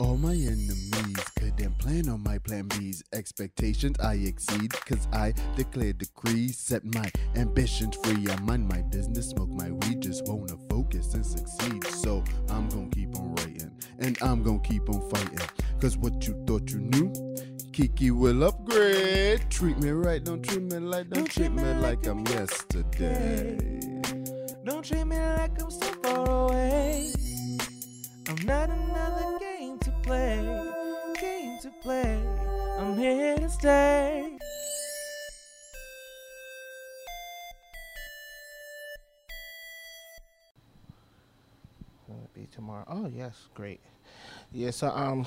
All my enemies couldn't plan on my plan B's. Expectations I exceed, cause I declare decrees. Set my ambitions free. I mind my business, smoke my weed, just wanna focus and succeed. So I'm gonna keep on writing, and I'm gonna keep on fighting. Cause what you thought you knew, Kiki will upgrade. Treat me right, don't treat me like, don't, treat me like I'm yesterday. Don't treat me like I'm so far away. I'm not another play. Game to play. I'm here to stay. Will it be tomorrow? Oh yes, great. Yeah, so um,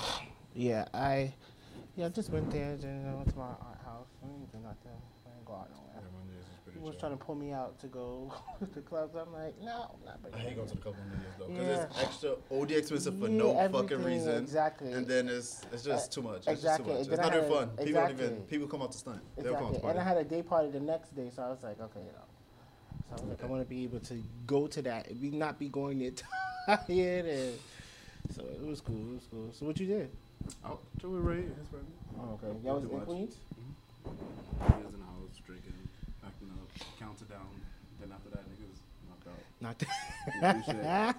yeah, I yeah, I just went there. Then I went to my art house. I do nothing. I go out nowhere. He was trying to pull me out to go to clubs. I'm like, no, I'm not I hate going to the couple of New Year's though, because Yeah. it's extra OD expensive for Yeah, no fucking reason. exactly. And then it's it's just Uh, too much. It's exactly. just too much. It's not even had- fun. People don't even exactly. people come out to stunt. They'll come out Exactly. to And I had a day party the next day, so I was like, okay, you know. So I was like, I want to be able to go to that and be not be going there tired. And so it was cool. It was cool. So what you did? Out Joey Ray, his friend. Oh, okay. Y'all was Too in much. Queens? He was in the house drinking, acting up, counted down. Then after that, niggas knocked out. Not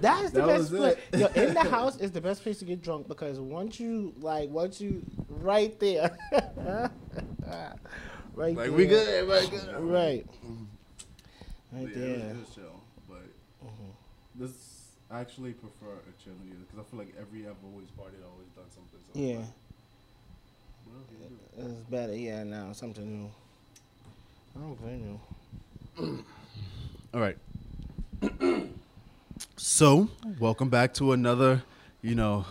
That's the That best place. Yo, in the house is the best place to get drunk because once you like, once you right there, right Like there, we good, everybody good. right, But right yeah, it was, there. it was chill, but mm-hmm. this I actually prefer a chill New because I feel like every I've always partied, I've always done something. So Yeah, like, what else can you do? it's better. Yeah, now something new. I don't blame you. All right. so, welcome back to another, you know,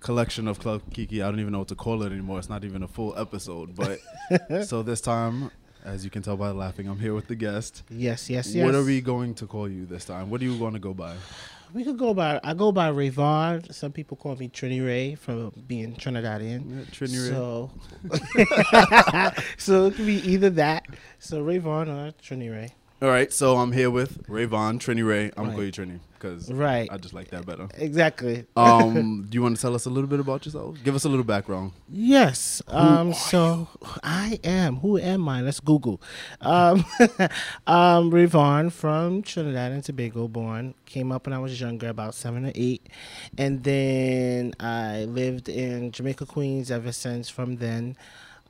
collection of Club Kiki. I don't even know what to call it anymore. It's not even a full episode, but so this time, as you can tell by laughing, I'm here with the guest. Yes, yes, yes. What are we going to call you this time? What are you going to go by? We could go by. I go by Rayvon. Some people call me Trini Ray from being Trinidadian. Yeah, Trini Ray. So, so it could be either that. So Rayvon or Trini Ray. All right, so I'm here with Rayvon, Trini Ray. I'm Right. going to call you Trini because Right. I just like that better. Exactly. Um, do you want to tell us a little bit about yourself? Give us a little background. Yes. Um. So I am. Who am I? Let's Google. Um. um. Rayvon from Trinidad and Tobago, born. Came up when I was younger, about seven or eight, and then I lived in Jamaica, Queens ever since. From then,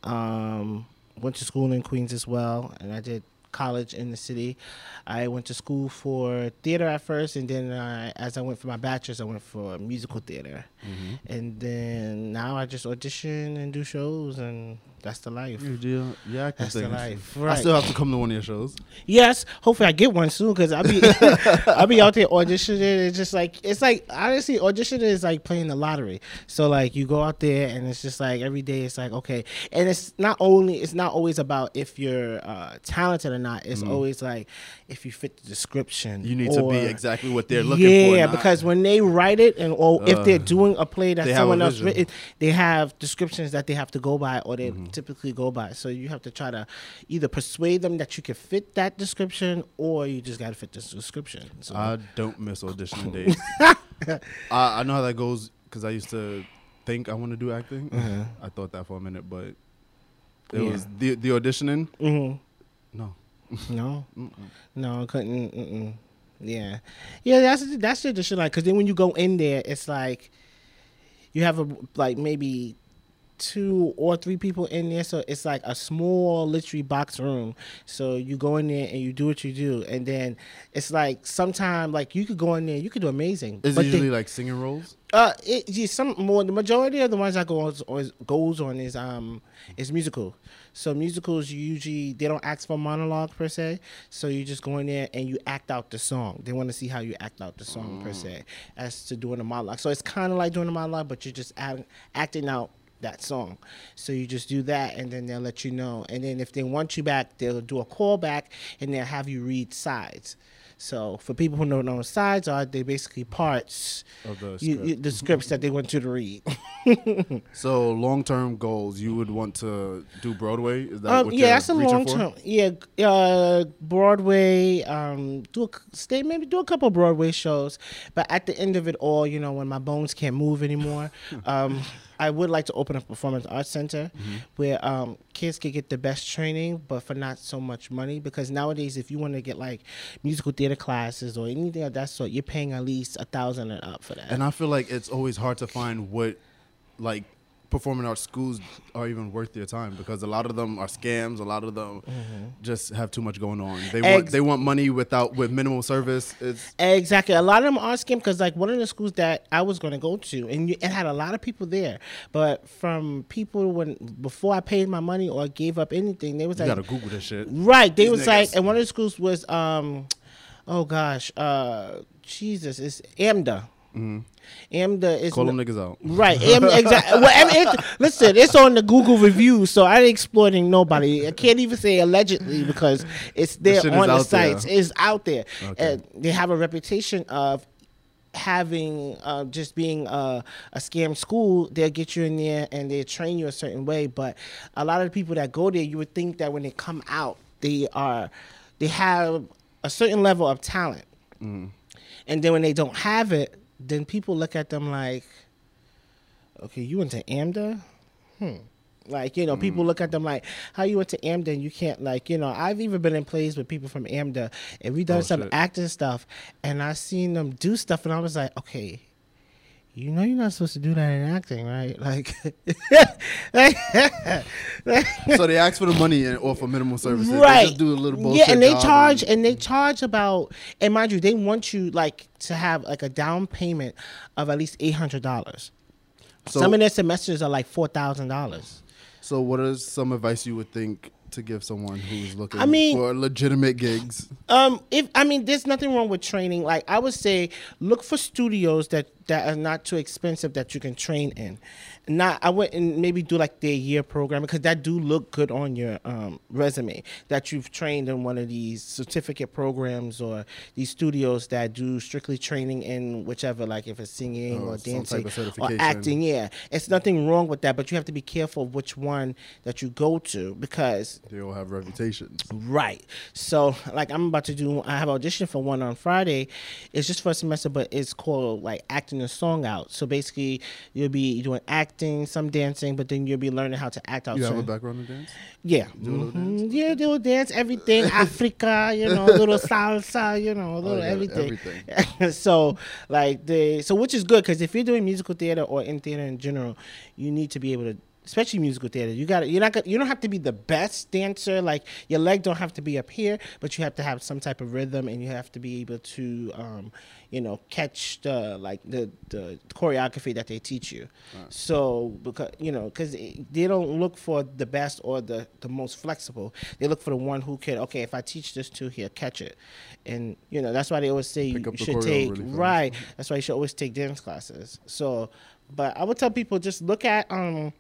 um, went to school in Queens as well, and I did college in the city. I went to school for theater at first, and then I, as I went for my bachelor's, I went for musical theater, mm-hmm. and then now I just audition and do shows, and that's the life. You do, yeah, That's the life, Right. I still have to come to one of your shows. Yes, hopefully I get one soon because I'll be I'll be out there auditioning. It's just like it's like honestly, auditioning is like playing the lottery. So like you go out there and it's just like every day it's like okay, and it's not only it's not always about if you're uh, talented or not. It's always like if you fit the description. Mm. You need to be exactly what they're looking for. yeah, because when they write it, and or if they're Uh, doing a play that they have a someone else written, they have descriptions that they have to go by, or they Mm-hmm. Typically go by. So you have to try to either persuade them that you can fit that description, or you just got to fit this description. So I don't miss auditioning days. I, I know how that goes because I used to think I want to do acting. I thought that for a minute, but it. Yeah. was the the auditioning. Mhm. No, no, no, I couldn't. Mm-mm. Yeah, yeah. That's that's just the shit. Like, cause then when you go in there, it's like you have a like maybe two or three people in there so it's like a small literally box room so you go in there and you do what you do and then it's like sometimes like you could go in there you could do amazing is but it they- usually like singing roles? uh, it, yeah, some more. The majority of the ones I go on is, goes on is um is musical. So musicals usually they don't ask for monologue per se. So you just go in there and you act out the song. They want to see how you act out the song per se, as to doing a monologue. So it's kind of like doing a monologue, but you're just act, acting out that song. So you just do that, and then they'll let you know. And then if they want you back, they'll do a callback, and they'll have you read sides. So for people who don't know what sides are, they're basically parts Of the you, script. you, the scripts that they want you to read. So long term goals, you would want to do Broadway? Is that Um, what yeah, you're that's a reaching long for? term. Yeah, uh, Broadway. Um, do a stay maybe do a couple Broadway shows, but at the end of it all, you know, when my bones can't move anymore, um, I would like to open a performance arts center Mm-hmm. where um, kids can get the best training, but for not so much money. Because nowadays, if you want to get like musical theater classes or anything of that sort, you're paying at least a thousand and up for that. And I feel like it's always hard to find what, like, performing arts schools are even worth your time because a lot of them are scams. A lot of them just have too much going on. They want Mm-hmm. Ex- they want money without with minimal service. It's Exactly. A lot of them are scam because, like, one of the schools that I was going to go to, and you, it had a lot of people there, but from people when before I paid my money or gave up anything, they was you like, gotta Google this shit. right? They These was like, and one of the schools was, um, oh gosh, uh, Jesus, it's AMDA. AMDA is Mm-hmm. Call them niggas out. Right. exactly. Well, I mean, it, listen, it's on the Google review, so I ain't exploiting nobody. I can't even say allegedly because it's there is on the there. sites. It's out there. Okay. And they have a reputation of having uh, just being a, a scam school they'll get you in there and they train you a certain way but a lot of the people that go there you would think that when they come out they are they have a certain level of talent Mm-hmm. and then when they don't have it then people look at them like okay you went to amda hmm like you know Mm. people look at them like how you went to amda and you can't like you know i've even been in plays with people from amda and we done Oh, some shit. acting stuff and i seen them do stuff and i was like okay you know you're not supposed to do that in acting, right? Like, so they ask for the money and offer minimal services. right? They just do a little bullshit. yeah, and they charge and they charge about and mind you, they want you like to have like a down payment of at least eight hundred dollars. So, Some of their semesters are like four thousand dollars. so what is some advice you would think to give someone who's looking I mean- for legitimate gigs? Um, if I mean, there's nothing wrong with training. Like I would say, look for studios that that are not too expensive that you can train in. Not I wouldn't maybe do like their year program because that do look good on your um, resume that you've trained in one of these certificate programs or these studios that do strictly training in whichever, like if it's singing Oh, or dancing or acting. Yeah, it's nothing wrong with that, but you have to be careful which one that you go to because They all have reputations. Right. So, like, I'm about to do. I have audition for one on Friday. It's just for a semester, but it's called like acting a song out. So basically, you'll be doing acting, some dancing, but then you'll be learning how to act out. You have a background in dance? yeah. Do a little Mhm. Yeah, do dance, everything, Africa, you know, a little salsa, you know, a little Oh, yeah, everything. everything. so, like the so which is good because if you're doing musical theater or in theater in general, you need to be able to. Especially musical theater, you got You're not. Gonna, you don't have to be the best dancer. Like your leg don't have to be up here, but you have to have some type of rhythm, and you have to be able to, um, you know, catch the like the the choreography that they teach you. So because you know, because they don't look for the best or the the most flexible. They look for the one who can. Okay, if I teach this to here, catch it, and you know that's why they always say you, Pick you should take really right. That's why you should always take dance classes. So, but I would tell people just look at um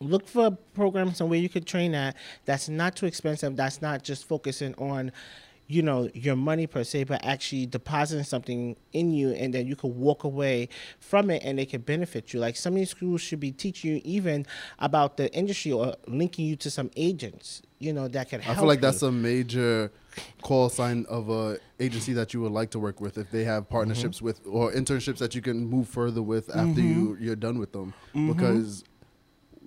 look for programs somewhere you could train at that's not too expensive that's not just focusing on you know your money per se but actually depositing something in you and then you could walk away from it and they could benefit you like some of these schools should be teaching you even about the industry or linking you to some agents you know that can I feel like you. that's a major call sign of a agency that you would like to work with if they have Mm-hmm. partnerships with or internships that you can move further with after you Mm-hmm. you're done with them because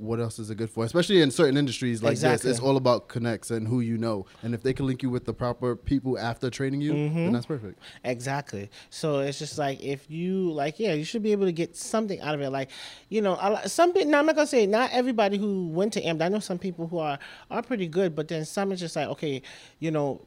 what else is it good for especially in certain industries like Exactly. this it's all about connects and who you know and if they can link you with the proper people after training you Mm-hmm. then that's perfect Exactly. So it's just like if you like, yeah, you should be able to get something out of it. Like, you know, a some people. Now I'm not gonna say not everybody who went to AMD. I know some people who are are pretty good, but then some is just like, okay, you know,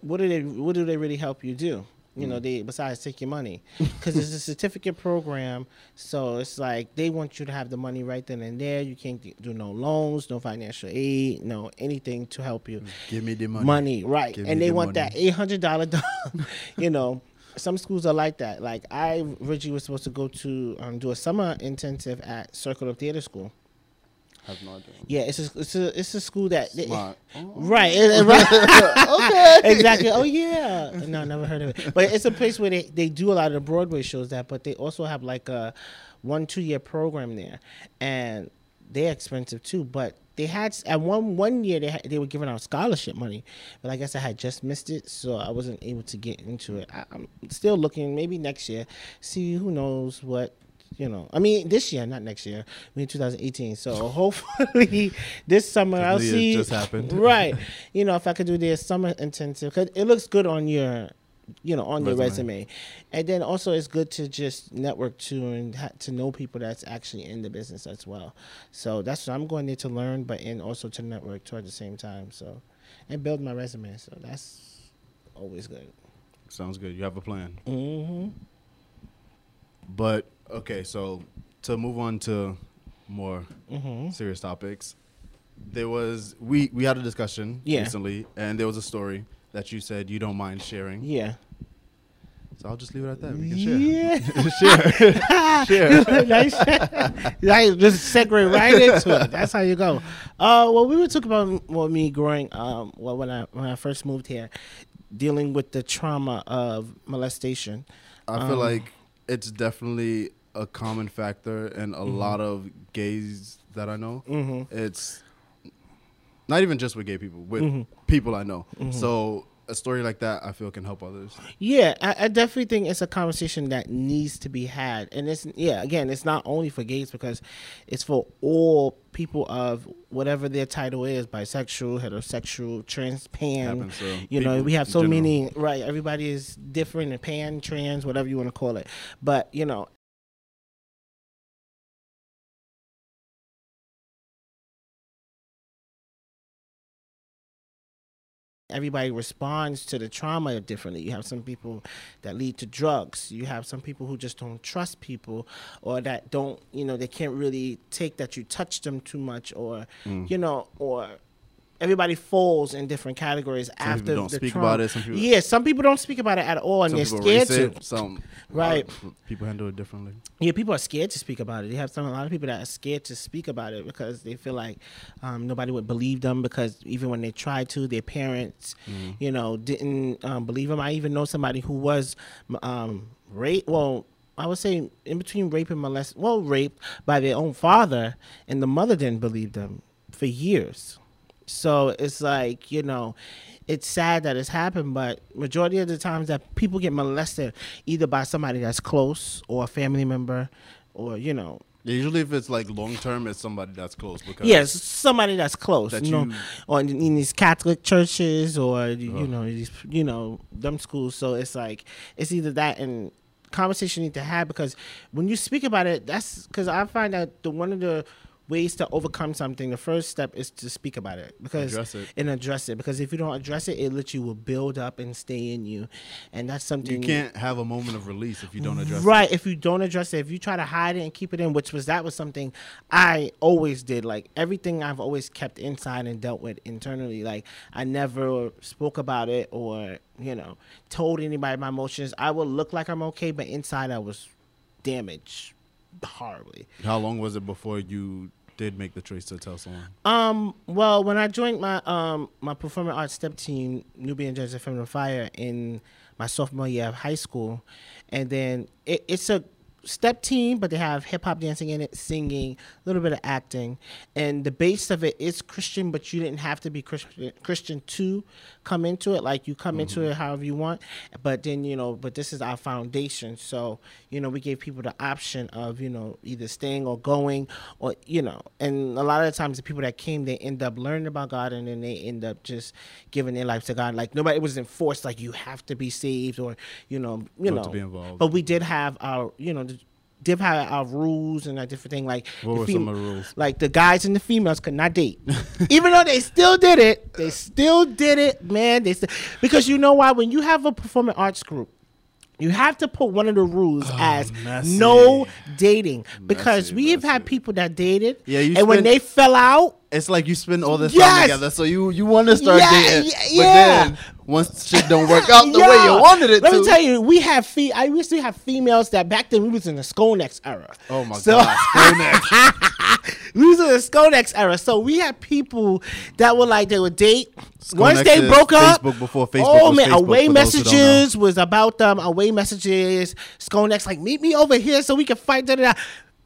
what do they what do they really help you do? You know, they besides take your money because it's a certificate program. So it's like they want you to have the money right then and there. You can't do no loans, no financial aid, no anything to help you give me the money, money, right? Give and they the want money. that eight hundred dollar. you know, some schools are like that. Like I originally was supposed to go to um, do a summer intensive at Circle of Theater School. I have no idea. Yeah, it's a it's a it's a school that Smart. right it- it- right exactly. Oh yeah, no, never heard of it. But it's a place where they they do a lot of the Broadway shows that, but they also have like a one two year program there, and they're expensive too. But they had at one one year they had, they were giving out scholarship money, but I guess I had just missed it, so I wasn't able to get into it. I, I'm still looking. Maybe next year. See who knows what you know, I mean, this year, not next year. I mean, 2018. So hopefully, this summer I'll it see. just happened. right? You know, if I could do their summer intensive, because it looks good on your, you know, on your Resume. and then also it's good to just network to and ha- to know people that's actually in the business as well. So that's what I'm going there to learn, but and also to network toward the same time. So, and build my resume. So that's always good. Sounds good. You have a plan. hmm But okay, so to move on to more hmm serious topics, there was we we had a discussion Yeah. recently, and there was a story that you said you don't mind sharing. Yeah. So I'll just leave it at that. We can share. Yeah. Share. nice. nice. Just segue right into it. That's how you go. Uh, well, we were talking about well, me growing. Um, well, when I when I first moved here, dealing with the trauma of molestation. I feel Um, like it's definitely a common factor in a Mm-hmm. lot of gays that I know. hmm It's not even just with gay people, with Mhm. people I know. Mm-hmm. So a story like that, I feel, can help others. Yeah, I, I definitely think it's a conversation that needs to be had, and it's yeah. Again, it's not only for gays because it's for all people of whatever their title is: bisexual, heterosexual, trans, pan. You know, we have so many. Right, everybody is different, and pan, trans, whatever you want to call it. But you know, everybody responds to the trauma differently. You have some people that lead to drugs. You have some people who just don't trust people or that don't, you know, they can't really take that you touch them too much or, Mm. you know, or everybody falls in different categories Some after people don't the speak trauma. about it. Some people, yeah, some people don't speak about it at all and some they're people scared race to. it. Some Right. people handle it differently. Yeah, people are scared to speak about it. You have some a lot of people that are scared to speak about it because they feel like um, nobody would believe them because even when they tried to, their parents, you know, didn't um, believe them. I even know somebody who was um, raped. Well, I would say in between rape and molest. Well, raped by their own father, and the mother didn't believe them for years. So it's like you know, it's sad that it's happened, but majority of the times that people get molested either by somebody that's close or a family member, or you know, usually if it's like long term, it's somebody that's close because yes, somebody that's close, That you know, you- or in, in these Catholic churches or you Ugh. know these you know them schools. So it's like it's either that and conversation you need to have because when you speak about it, that's because I find that the one of the ways to overcome something, the first step is to speak about it. Because Address it. and address it. Because if you don't address it, it literally will build up and stay in you, and that's something you can't have a moment of release if you don't address it. right if you don't address it if you try to hide it and keep it in which was that was something i always did. Like everything i've always kept inside and dealt with internally. Like i never spoke about it or you know told anybody my emotions. I would look like i'm okay but inside i was damaged horribly. How long was it before you did make the choice to tell someone? Um. Well, when I joined my um my performing arts step team, Nubian Jazz and Feminine Fire, in my sophomore year of high school, and then it, it's a step team, but they have hip hop dancing in it, singing, a little bit of acting, and the base of it is Christian, but you didn't have to be Christian Christian to come into it. Like you come into it mm-hmm. however you want, but then you know, but this is our foundation, so you know we gave people the option of you know either staying or going, or you know, and a lot of the times the people that came they end up learning about God and then they end up just giving their life to God. Like nobody was enforced like you have to be saved or you know you Or know to be involved. but we did have our you know. Did have our rules and that different thing like What were fem- some of the rules? like the guys and the females could not date, even though they still did it. They still did it, man. They still, because you know why? When you have a performing arts group, you have to put one of the rules oh, as Oh, messy. no dating because Messy, we have had people that dated, Yeah, you and when they fell out, It's like you spend all this Yes! time together, so you you want to start Yeah, dating, yeah, but then once shit don't work out the way you wanted it to. Let to. me tell you, we have fe- I used to have females that back then we was in the Sconex era. Oh my So- god, Sconex. we was in the Sconex era, so we had people that were like they would date. Once they broke up, Facebook before Facebook oh man, Facebook, away for those who don't know. messages was about them. Away messages, Sconex like meet me over here so we can fight. Da, da, da.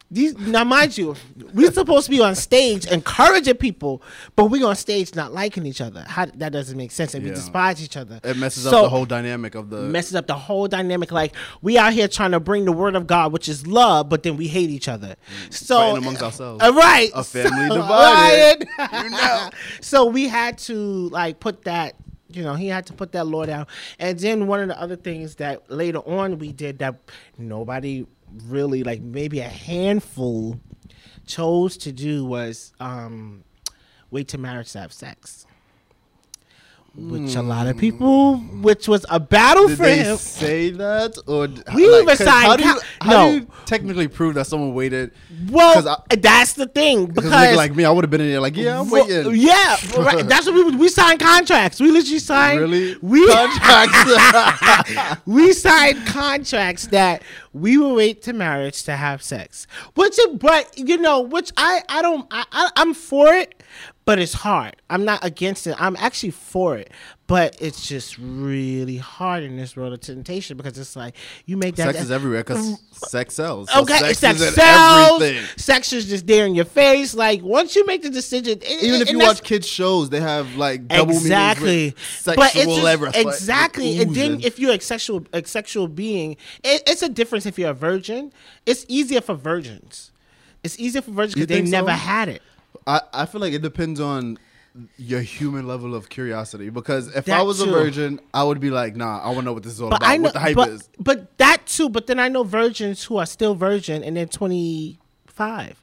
These now, mind you, we're supposed to be on stage encouraging people, but we're on stage not liking each other. How that doesn't make sense, and we despise each other. It messes So- up the whole dynamic of the. messes up the whole dynamic. Like we out here trying to bring the word of God, which is love, but then we hate each other. So Mm. Fighting amongst ourselves. uh, right? A family So- divided. right. You know. so we had to like put that. You know, he had to put that law down. And then one of the other things that later on we did that nobody really like maybe a handful chose to do was um wait to marriage to have sex. Which a lot of hmm. people, which was a battle Did for they him. say that, or d- We even 'cause signed How do you, co- how no. do you technically prove that someone waited? Well, 'Cause that's the thing Because because a nigga like me, I would have been in there like, yeah, I'm Well, waiting. Yeah, right. that's what we we signed contracts. We literally signed Really? we Contracts. we signed contracts that we will wait to marriage to have sex. Which, but you know, which I I don't I, I I'm for it, but it's hard. I'm not against it. I'm actually for it, but it's just really hard in this world of temptation because it's like you make that. sex is everywhere because mm. sex sells. So Okay, sex, sex, is sells. everything. Sex is just there in your face. Like once you make the decision, it- Even if you watch kids shows, they have like double exactly sexual but it's just, exactly and then if you're a sexual a sexual being it, it's a difference if you're a virgin it's easier for virgins it's easier for virgins because they think never so? had it I, I feel like it depends on your human level of curiosity because if I That was a virgin, I would be like, nah, I want to know what this is all but about. I know what the hype but, is. but that too but then I know virgins who are still virgin and they're 25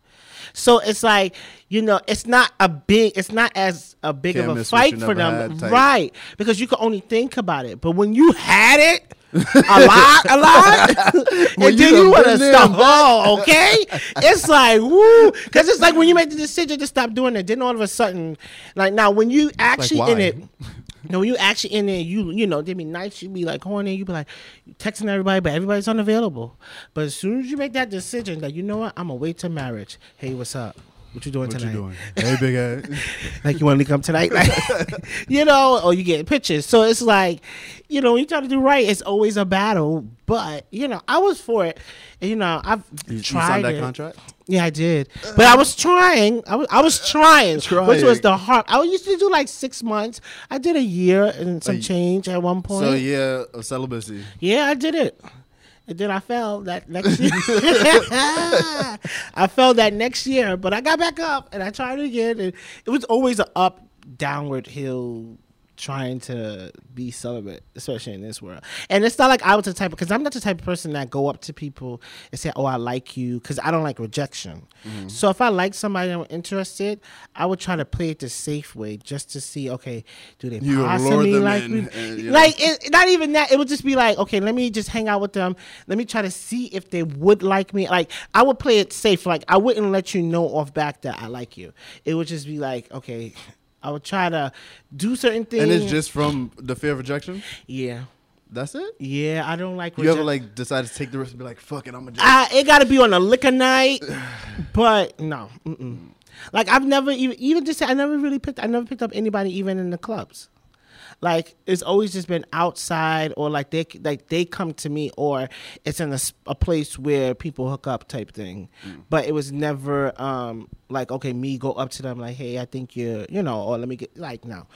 so it's like you know it's not a big it's not as a big Can't of a fight for them right because you can only think about it but when you had it a lot, a lot, and then you want to stop. Oh, okay. It's like woo, because it's like when you make the decision to stop doing it, then all of a sudden, like now when you actually in it, no, when you actually in there, you you know they be nice, you be like horny, you be like texting everybody, but everybody's unavailable. But as soon as you make that decision, like you know what, I'm gonna wait till marriage. Hey, what's up? What you doing What tonight? you doing? Hey, big ass. like you want to come tonight like you know or you get pictures so it's like you know when you try to do right it's always a battle but you know i was for it and, you know i've You, you tried signed that it. contract? yeah i did but i was trying i was, I was trying, which was the hard i used to do like six months i did a year and some A- change at one point So yeah, of celibacy. yeah, I did it. And then I fell that next year. I fell that next year, but I got back up and I tried again. And it was always an up, downward hill trying to be celibate, especially in this world. And it's not like I was the type because I'm not the type of person that go up to people and say, "Oh, I like you," because I don't like rejection. Mm-hmm. So if I like somebody and I'm interested, I would try to play it the safe way, just to see, okay, do they You possibly like me? and, know. Like it, not even that. It would just be like, okay, let me just hang out with them. Let me try to see if they would like me. Like I would play it safe. Like I wouldn't let you know off back that I like you. It would just be like, okay, I would try to do certain things. And it's just from the fear of rejection? yeah, That's it? yeah. I don't like. You ever like decide to take the risk and be like, fuck it, I'm gonna just it got to be on a liquor night, but no. Mm-mm. Like I've never even even just I never really picked I never picked up anybody even in the clubs. Like it's always just been outside or like they like they come to me or it's in a, a place where people hook up type thing. But it was never um like okay me go up to them like hey I think you're you know or let me get like no.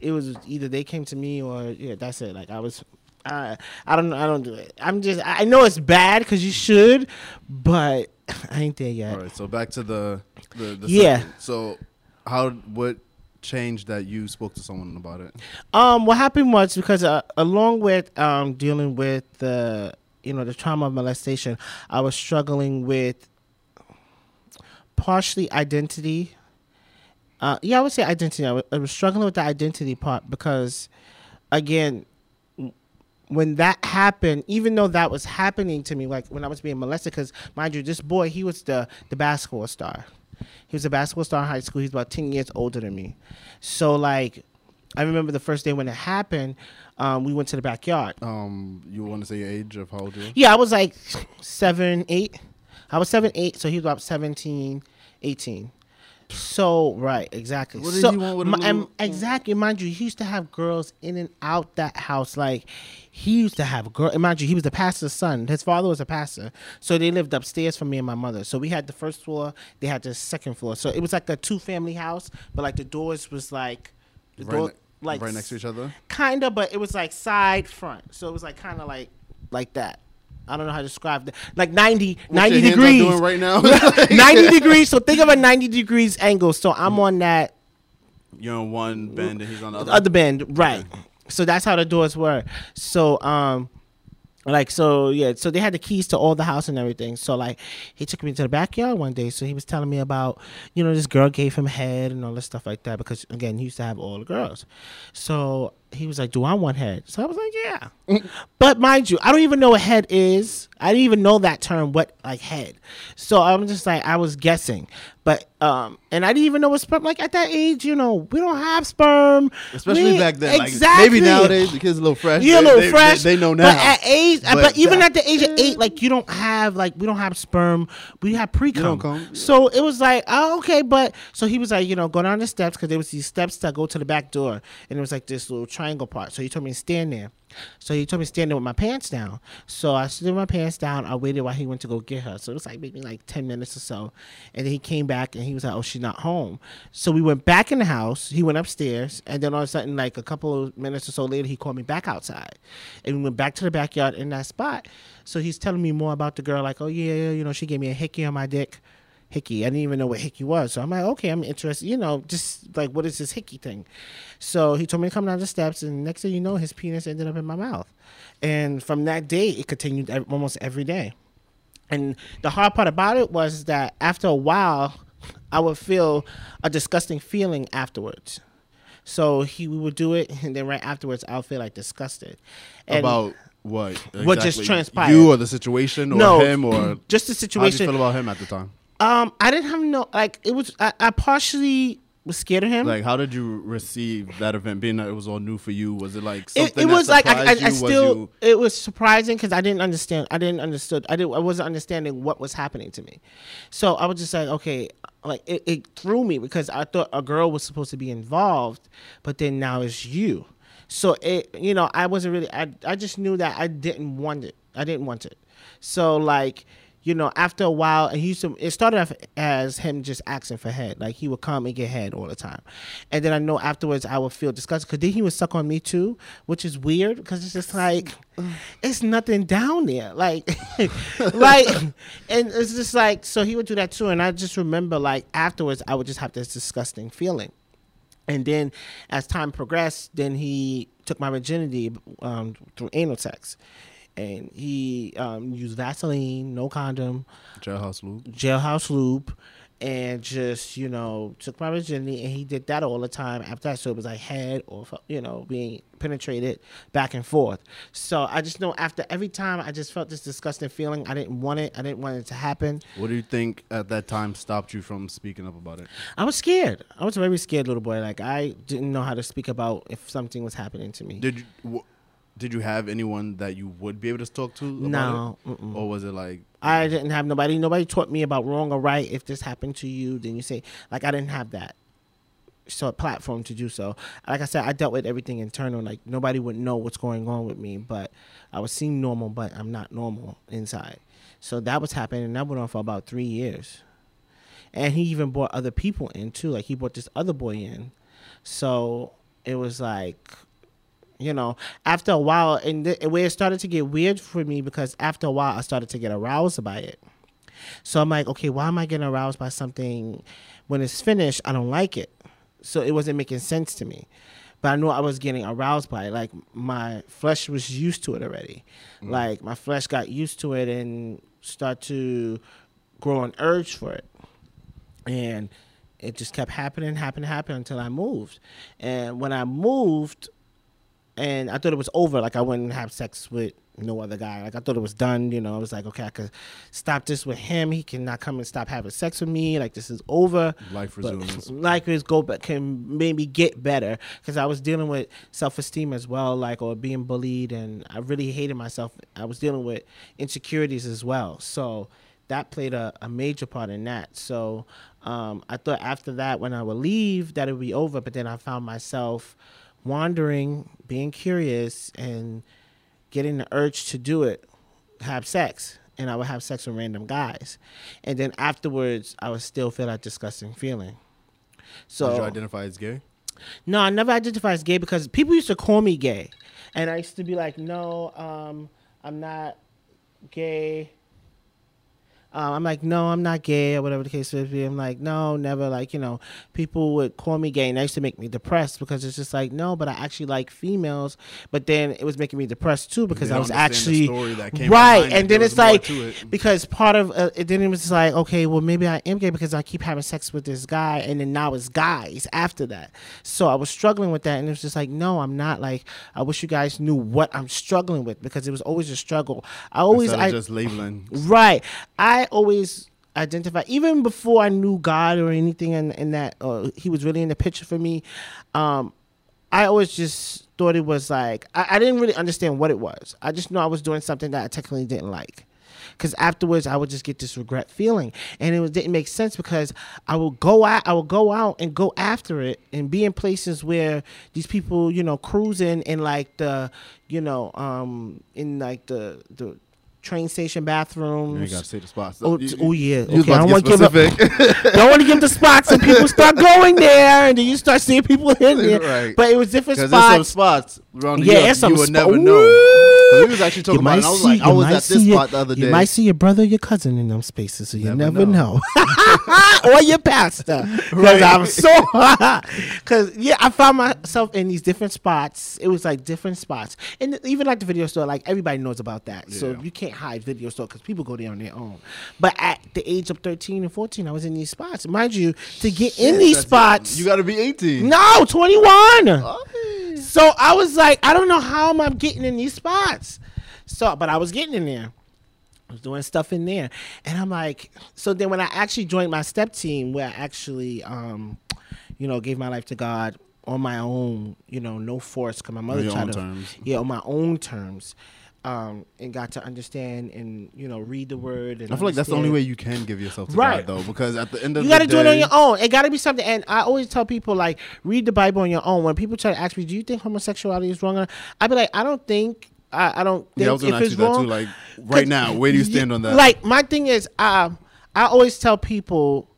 It was either they came to me or yeah that's it. Like I was I I don't I don't do it. I'm just I know it's bad because you should, but I ain't there yet. All right, so back to the the, the Yeah. So how what changed that you spoke to someone about it? Um, what happened was because uh, along with um dealing with the you know the trauma of molestation, I was struggling with partially identity. Uh, yeah, I would say identity. I wa- I was struggling with the identity part because, again, when that happened, even though that was happening to me, like when I was being molested, because mind you, this boy, he was the the basketball star. He was a basketball star in high school. He's about ten years older than me. So like, I remember the first day when it happened. Um, we went to the backyard. Um, you want to say your age of how old you were? Yeah, I was like seven, eight. I was seven, eight. So he was about seventeen, 18. So right, exactly. What so, he want with a little- and exactly, mind you, he used to have girls in and out that house. Like he used to have a girl. Mind you, he was the pastor's son. His father was a pastor, so they lived upstairs from me and my mother. So we had the first floor, they had the second floor. So it was like a two family house, but like the doors was like the Right, door like right next to each other. Kinda, but it was like side front. So it was like kind of like like that. I don't know how to describe that. Like 90, What 90 your hands degrees. doing right now? 90 degrees. So think of a 90 degrees angle. So I'm on that You're on one bend and he's on the other. other bend, right? So that's how the doors were. So um, like so yeah. So they had the keys to all the house and everything. So like he took me to the backyard one day. So he was telling me about you know this girl gave him head and all this stuff like that because again he used to have all the girls. So he was like, "Do I want head?" So I was like, "Yeah." but mind you, I don't even know what head is. I didn't even know that term. What like head? So I'm just like I was guessing, but um, and I didn't even know what sperm. Like at that age, you know, we don't have sperm. Especially We- back then. Like, Exactly. maybe nowadays the kids a little fresh. You're a little they, fresh. They, they know now. But at age, but, But even at the age of eight, like you don't have like we don't have sperm. We have pre cum. So it was like, oh, okay, but so he was like, you know, go down the steps because there was these steps that go to the back door, and it was like this little triangle part. So he told me to stand there. So he told me standing with my pants down. So I stood with my pants down. I waited while he went to go get her. So it was like maybe like ten minutes or so, and then he came back and he was like, "Oh, she's not home." So we went back in the house. He went upstairs, and then all of a sudden, like a couple of minutes or so later, he called me back outside, and we went back to the backyard in that spot. So he's telling me more about the girl, like, "Oh yeah, you know, she gave me a hickey on my dick." Hickey. I didn't even know what hickey was. So I'm like, okay, I'm interested. You know, just like, what is this hickey thing? So he told me to come down the steps, and next thing you know, his penis ended up in my mouth. And from that day, it continued almost every day. And the hard part about it was that after a while, I would feel a disgusting feeling afterwards. So he would do it, and then right afterwards, I'll feel like disgusted. And about what? What just transpired. You or the situation or No, him or just the situation. how did you feel about him at the time? Um, I didn't have no like it was. I, I partially was scared of him. Like, how did you receive that event? Being that it was all new for you, was it like something it was that like I, I, I still was it was surprising because I didn't understand. I didn't understood. I didn't. I wasn't understanding what was happening to me. So I was just like, okay, like it, it threw me because I thought a girl was supposed to be involved, but then now it's you. So it, you know, I wasn't really. I I just knew that I didn't want it. I didn't want it. So like. You know, after a while, and he used to. It started off as him just asking for head. Like he would come and get head all the time, and then I know afterwards I would feel disgusted because then he would suck on me too, which is weird because it's just like it's nothing down there, like, like, and it's just like so he would do that too, and I just remember like afterwards I would just have this disgusting feeling. And then, as time progressed, then he took my virginity um, through anal sex, and he um, used Vaseline, no condom, jailhouse lube. jailhouse lube, and just you know took my virginity, and he did that all the time. After that, so it was like head or you know being penetrated back and forth. So I just know after every time, I just felt this disgusting feeling. I didn't want it. I didn't want it to happen. What do you think at that time stopped you from speaking up about it? I was scared. I was a very scared little boy. Like I didn't know how to speak about if something was happening to me. Did you? Did you have anyone that you would be able to talk to? About No, it? or was it like I didn't have nobody. Nobody taught me about wrong or right. If this happened to you, then you say like I didn't have that. So a platform to do so. Like I said, I dealt with everything internal. Like nobody would know what's going on with me, but I was seem normal, but I'm not normal inside. So that was happening, and that went on for about three years. And he even brought other people in too. Like he brought this other boy in. So it was like you know, after a while, and the, where it started to get weird for me because after a while, I started to get aroused by it. So I'm like, okay, why am I getting aroused by something when it's finished? I don't like it. So it wasn't making sense to me. But I knew I was getting aroused by it. Like my flesh was used to it already. Mm. Like my flesh got used to it and start to grow an urge for it. And it just kept happening, happening, happening until I moved. And when I moved, and I thought it was over. Like I wouldn't have sex with no other guy. Like I thought it was done. You know, I was like, okay, I could stop this with him. He cannot come and stop having sex with me. Like this is over. life resumes? like is go back can maybe get better because I was dealing with self esteem as well, like or being bullied, and I really hated myself. I was dealing with insecurities as well. So that played a, a major part in that. So um, I thought after that, when I would leave, that it would be over. But then I found myself wandering, being curious, and getting the urge to do it, have sex. And I would have sex with random guys. And then afterwards, I would still feel that disgusting feeling. So Did you identify as gay? no, I never identified as gay because people used to call me gay, and I used to be like, no, um, I'm not gay. Um, I'm like, no, I'm not gay, or whatever the case may be. I'm like, no, never. Like, you know, people would call me gay, and that used to make me depressed because it's just like, no, but I actually like females. But then it was making me depressed too because I was actually story that came right. it. And then it's like it. because part of uh, it, then it was like, okay, well, maybe I am gay because I keep having sex with this guy, and then now it's guys after that. So I was struggling with that, and it was just like, no, I'm not. Like, I wish you guys knew what I'm struggling with because it was always a struggle. I always, I just labeling. Right. I always identify even before I knew God or anything and and that uh, he was really in the picture for me. Um, I always just thought it was like I, I didn't really understand what it was. I just know I was doing something that I technically didn't like. Because afterwards, I would just get this regret feeling, and it was, didn't make sense because I would go out, I would go out and go after it, and be in places where these people, you know, cruising in like the, you know, um, in like the the train station bathrooms. You ain't gotta say the spots. Oh, You- oh, yeah. Okay, I don't want to give up. don't want to give the spots, and people start going there, and then you start seeing people in there. Right. But it was different there's some spots. Spots Yeah, some you would spo- never know. We was actually talking about it. I was like, I was at this your- spot the other day. You might see your brother, or your cousin in them spaces, so you Never never, know. know. or your pastor, because Right. I'm so. Because yeah, I found myself in these different spots. It was like different spots, and even like the video store, like everybody knows about that. So you can't hide video store because people go there on their own. But at the age of 13 and 14, I was in these spots. Mind you, to get in these That's it. spots, You gotta be 18. no 21. Okay. So I was like, I don't know how am I getting in these spots. So, but I was getting in there. I was doing stuff in there, and I'm like, so then when I actually joined my step team, where I actually, um, you know, gave my life to God on my own, you know, no force, because my mother your tried own to, terms. yeah, on my own terms, um, and got to understand and you know read the word. And I feel like that's the only way you can give yourself to Right. God, though, because at the end of the day, you got to do it on your own. It got to be something. And I always tell people like, read the Bible on your own. When people try to ask me, "Do you think homosexuality is wrong?" I'd be like, I don't think. I, I don't think Yeah, I if ask it's you that wrong. too. Like right now, where do you stand on that? Like my thing is, um, I always tell people,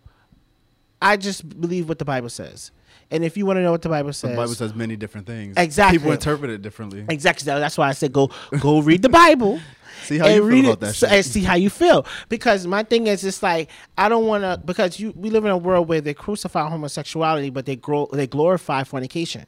I just believe what the Bible says. And if you want to know what the Bible says, the Bible says many different things. Exactly. People interpret it differently. Exactly. That's why I said go go read the Bible. See how you feel read about it that shit. and see how you feel. Because my thing is, it's like I don't want to. Because you, we live in a world where they crucify homosexuality, but they grow, they glorify fornication,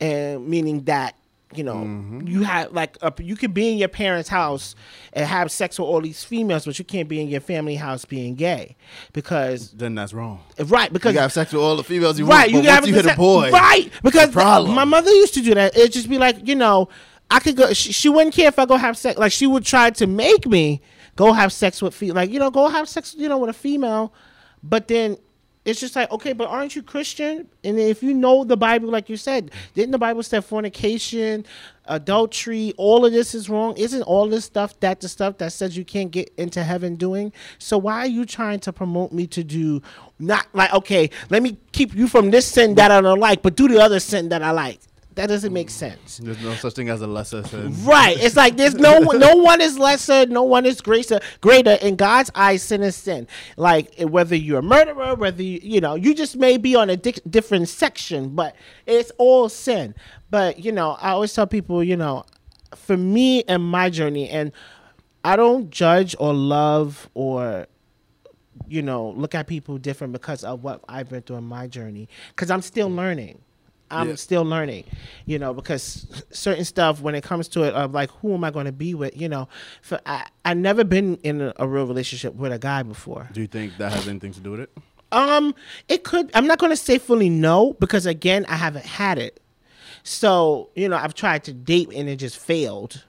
and meaning that you know Mm-hmm. you have like a, you can be in your parents' house and have sex with all these females, but you can't be in your family house being gay because Then that's wrong. right because you have sex with all the females you right, want, you have you hit a boy, right? Because problem. my mother used to do that. It'd just be like, you know, I could go. She, she wouldn't care if I go have sex. Like she would try to make me go have sex with fe- like you know go have sex you know with a female, but then. It's just like okay, but aren't you Christian? And if you know the Bible, like you said, didn't the Bible say fornication, adultery, all of this is wrong? Isn't all this stuff that the stuff that says you can't get into heaven doing? So why are you trying to promote me to do not like okay? Let me keep you from this sin that I don't like, but do the other sin that I like. That doesn't make mm. sense. there's no such thing as a lesser sin. Right. It's like there's no no one is lesser, no one is greater greater in God's eyes. Sin is sin. Like eh, whether you're a murderer, whether you you know you just may be on a di- different section, but it's all sin. But you know, I always tell people, you know, for me and my journey, and I don't judge or love or you know look at people different because of what I've been through in my journey. Because I'm still mm. learning. I'm Yeah. still learning, you know, because certain stuff when it comes to it of like who am I going to be with, you know, for I I never been in a, a real relationship with a guy before. Do you think that has anything to do with it? Um, it could. I'm not going to say fully no because again, I haven't had it. So you know, I've tried to date and it just failed.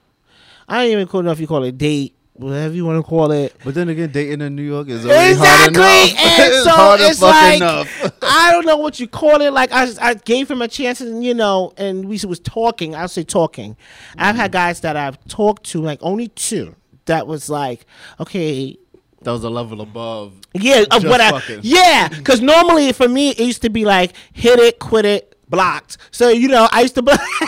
I don't even know if you call it date, whatever you want to call it. But then again, dating in New York is already Exactly, hard enough. and it's so hard it's like enough. I don't know what you call it. Like I, I gave him a chance, and you know, and we was talking. I'll say talking. I've had guys that I've talked to, like only two, that was like, okay, That was a level above. Yeah, of what I, yeah, because normally for me it used to be like hit it, quit it, blocked. So you know I used to, block.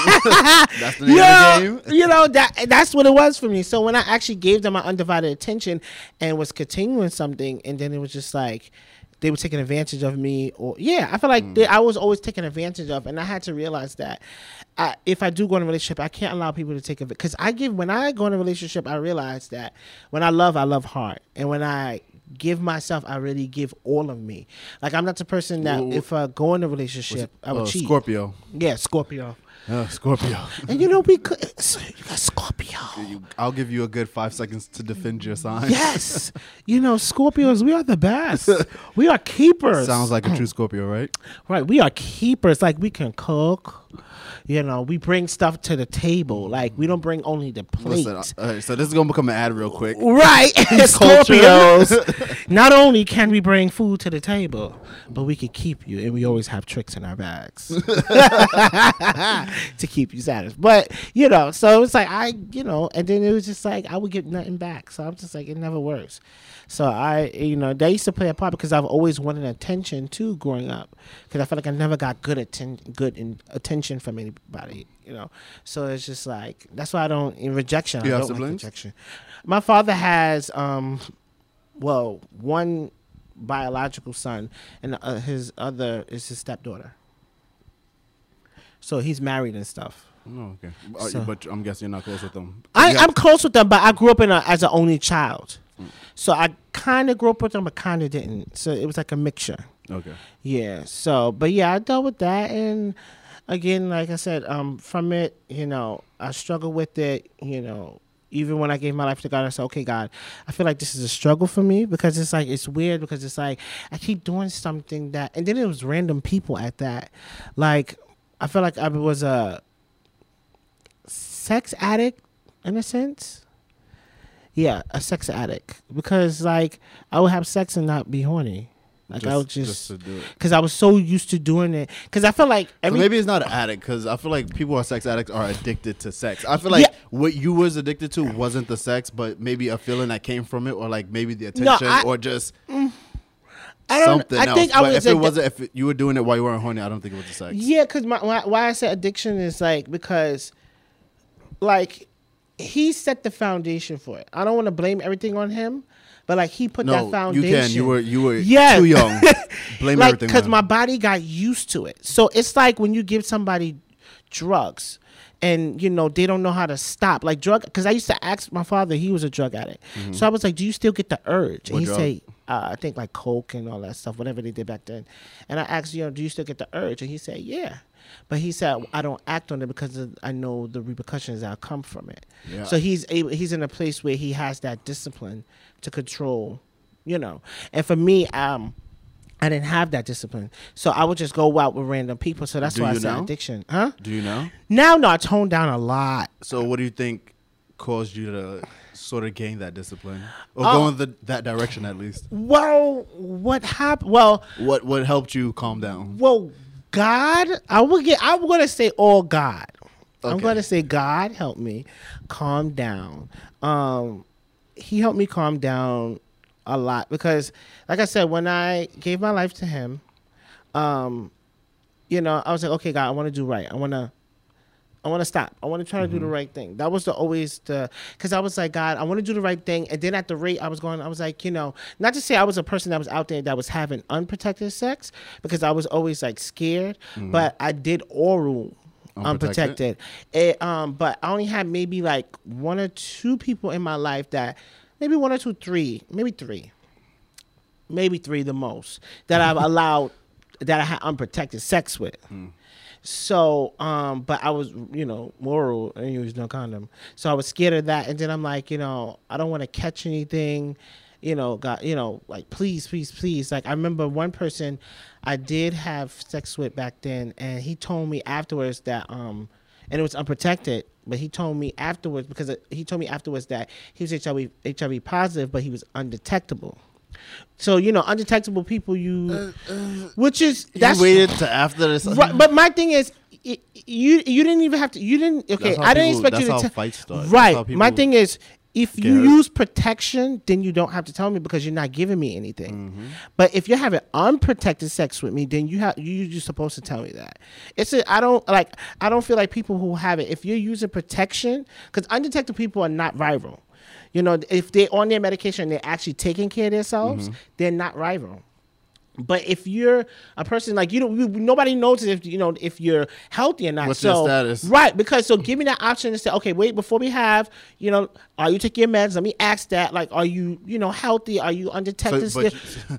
that's the name of the game? You know that that's what it was for me. So when I actually gave them my undivided attention and was continuing something, and then it was just like they were taking advantage of me, or yeah, I feel like hmm. they, I was always taken advantage of, and I had to realize that. I, if I do go in a relationship, I can't allow people to take it because I give when I go in a relationship, I realize that when I love, I love hard, and when I give myself, I really give all of me. Like I'm not the person that if I go in a relationship, I would Uh, cheat. Scorpio. Yeah, Scorpio. Uh, Scorpio. And you know we could. so You got Scorpio. I'll give you a good five seconds to defend your sign. Yes, you know Scorpios. We are the best. We are keepers. Sounds like a true Scorpio, right? right. We are keepers. Like we can cook. You know, we bring stuff to the table. Like we don't bring only the plate. Listen, uh, so this is gonna become an ad real quick. Right, Scorpios. Not only can we bring food to the table, but we can keep you, and we always have tricks in our bags to keep you satisfied. But you know, so it's like I, you know, and then it was just like I would get nothing back. So I'm just like it never works. So I, you know, that used to play a part because I've always wanted attention too growing up, because I felt like I never got good atten- good in attention from anybody. You know, so it's just like that's why I don't in rejection. Do you I have don't like siblings? rejection. My father has, um, well, one biological son, and uh, his other is his stepdaughter. So he's married and stuff. Oh, okay. So- but I'm guessing you're not close with them. I, I'm close with them, but I grew up in a, as an only child. So I kind of grew up with them, but kind of didn't. So it was like a mixture. okay. Yeah. So, but yeah, I dealt with that, and again, like I said, um, from it, you know, I struggled with it. You know, even when I gave my life to God, I said, "Okay, God, I feel like this is a struggle for me because it's like it's weird because it's like I keep doing something that, and then it was random people at that. Like I felt like I was a sex addict in a sense." Yeah, a sex addict because like I would have sex and not be horny. Like I would just to do it. because I was so used to doing it. Because I feel like So maybe it's not an addict because I feel like people who are sex addicts are addicted to sex. I feel like Yeah. what you was addicted to wasn't the sex, but maybe a feeling that came from it, or like maybe the No, attention, I- or just mm. I don't. something I else. think I was. if it wasn't, if you were doing it while you weren't horny, I don't think it was the sex. Yeah, because my why, why I said addiction is like because, like, he set the foundation for it. I don't want to blame everything on him, but like he put that No, you foundation. can. You were you were Yeah. too young. Blame like everything. because my body got used to it. So it's like when you give somebody drugs and you know they don't know how to stop like drug because i used to ask my father he was a drug addict so i was like do you still get the urge and Mm-hmm. What he drug? say uh, i think like coke and all that stuff whatever they did back then and i asked you know do you still get the urge and he said yeah but he said i don't act on it because i know the repercussions that come from it Yeah. so he's able he's in a place where he has that discipline to control you know and for me um I didn't have that discipline, so I would just go out with random people. So that's Do why I said now? addiction, huh? Do you know? Now, no, I toned down a lot. So what do you think caused you to sort of gain that discipline, or Oh. go in the, that direction at least? Well, what happened? Well, What what helped you calm down? well, God, I will get. I'm gonna say all God. I'm gonna say God helped me calm down. Um, he helped me calm down a lot because, like I said, when I gave my life to Him, um, you know, I was like, okay, God, I want to do right. I want to. I want to stop. I want to try to do the mm-hmm. right thing. That was the always the because I was like, God, I want to do the right thing. And then at the rate I was going, I was like, you know, not to say I was a person that was out there that was having unprotected sex because I was always like scared, mm-hmm. but I did oral Unprotected? unprotected. It, um, but I only had maybe like one or two people in my life that maybe one or two, three, maybe three, maybe three the most that I've allowed that I had unprotected sex with. Mm. So, um, but I was, you know, moral and use no condom. So I was scared of that. And then I'm like, you know, I don't want to catch anything, you know, got, you know, like please, please, please. Like I remember one person I did have sex with back then, and he told me afterwards that, um, and it was unprotected. But he told me afterwards because he told me afterwards that he was HIV HIV positive, but he was undetectable. So you know, undetectable people, you, which is You that's waited to after this. Right, but my thing is, you you didn't even have to. You didn't. Okay, I didn't people- expect you to. how te- fights start. That's Right. My thing is, if you use protection, then you don't have to tell me because you're not giving me anything. Mm-hmm. But if you're having unprotected sex with me, then you have you you're supposed to tell me that. It's a, I don't like I don't feel like people who have it. If you're using protection, because undetected people are not viral. You know, if they're on their medication and they're actually taking care of themselves, Mm-hmm. they're not rival. But if you're a person like you know, nobody knows if you know if you're healthy or not. What's so your status? right, because so give me that option to say, okay, wait, before we have, you know, are you taking your meds? Let me ask that. Like, are you, you know, healthy? Are you undetected? So, but,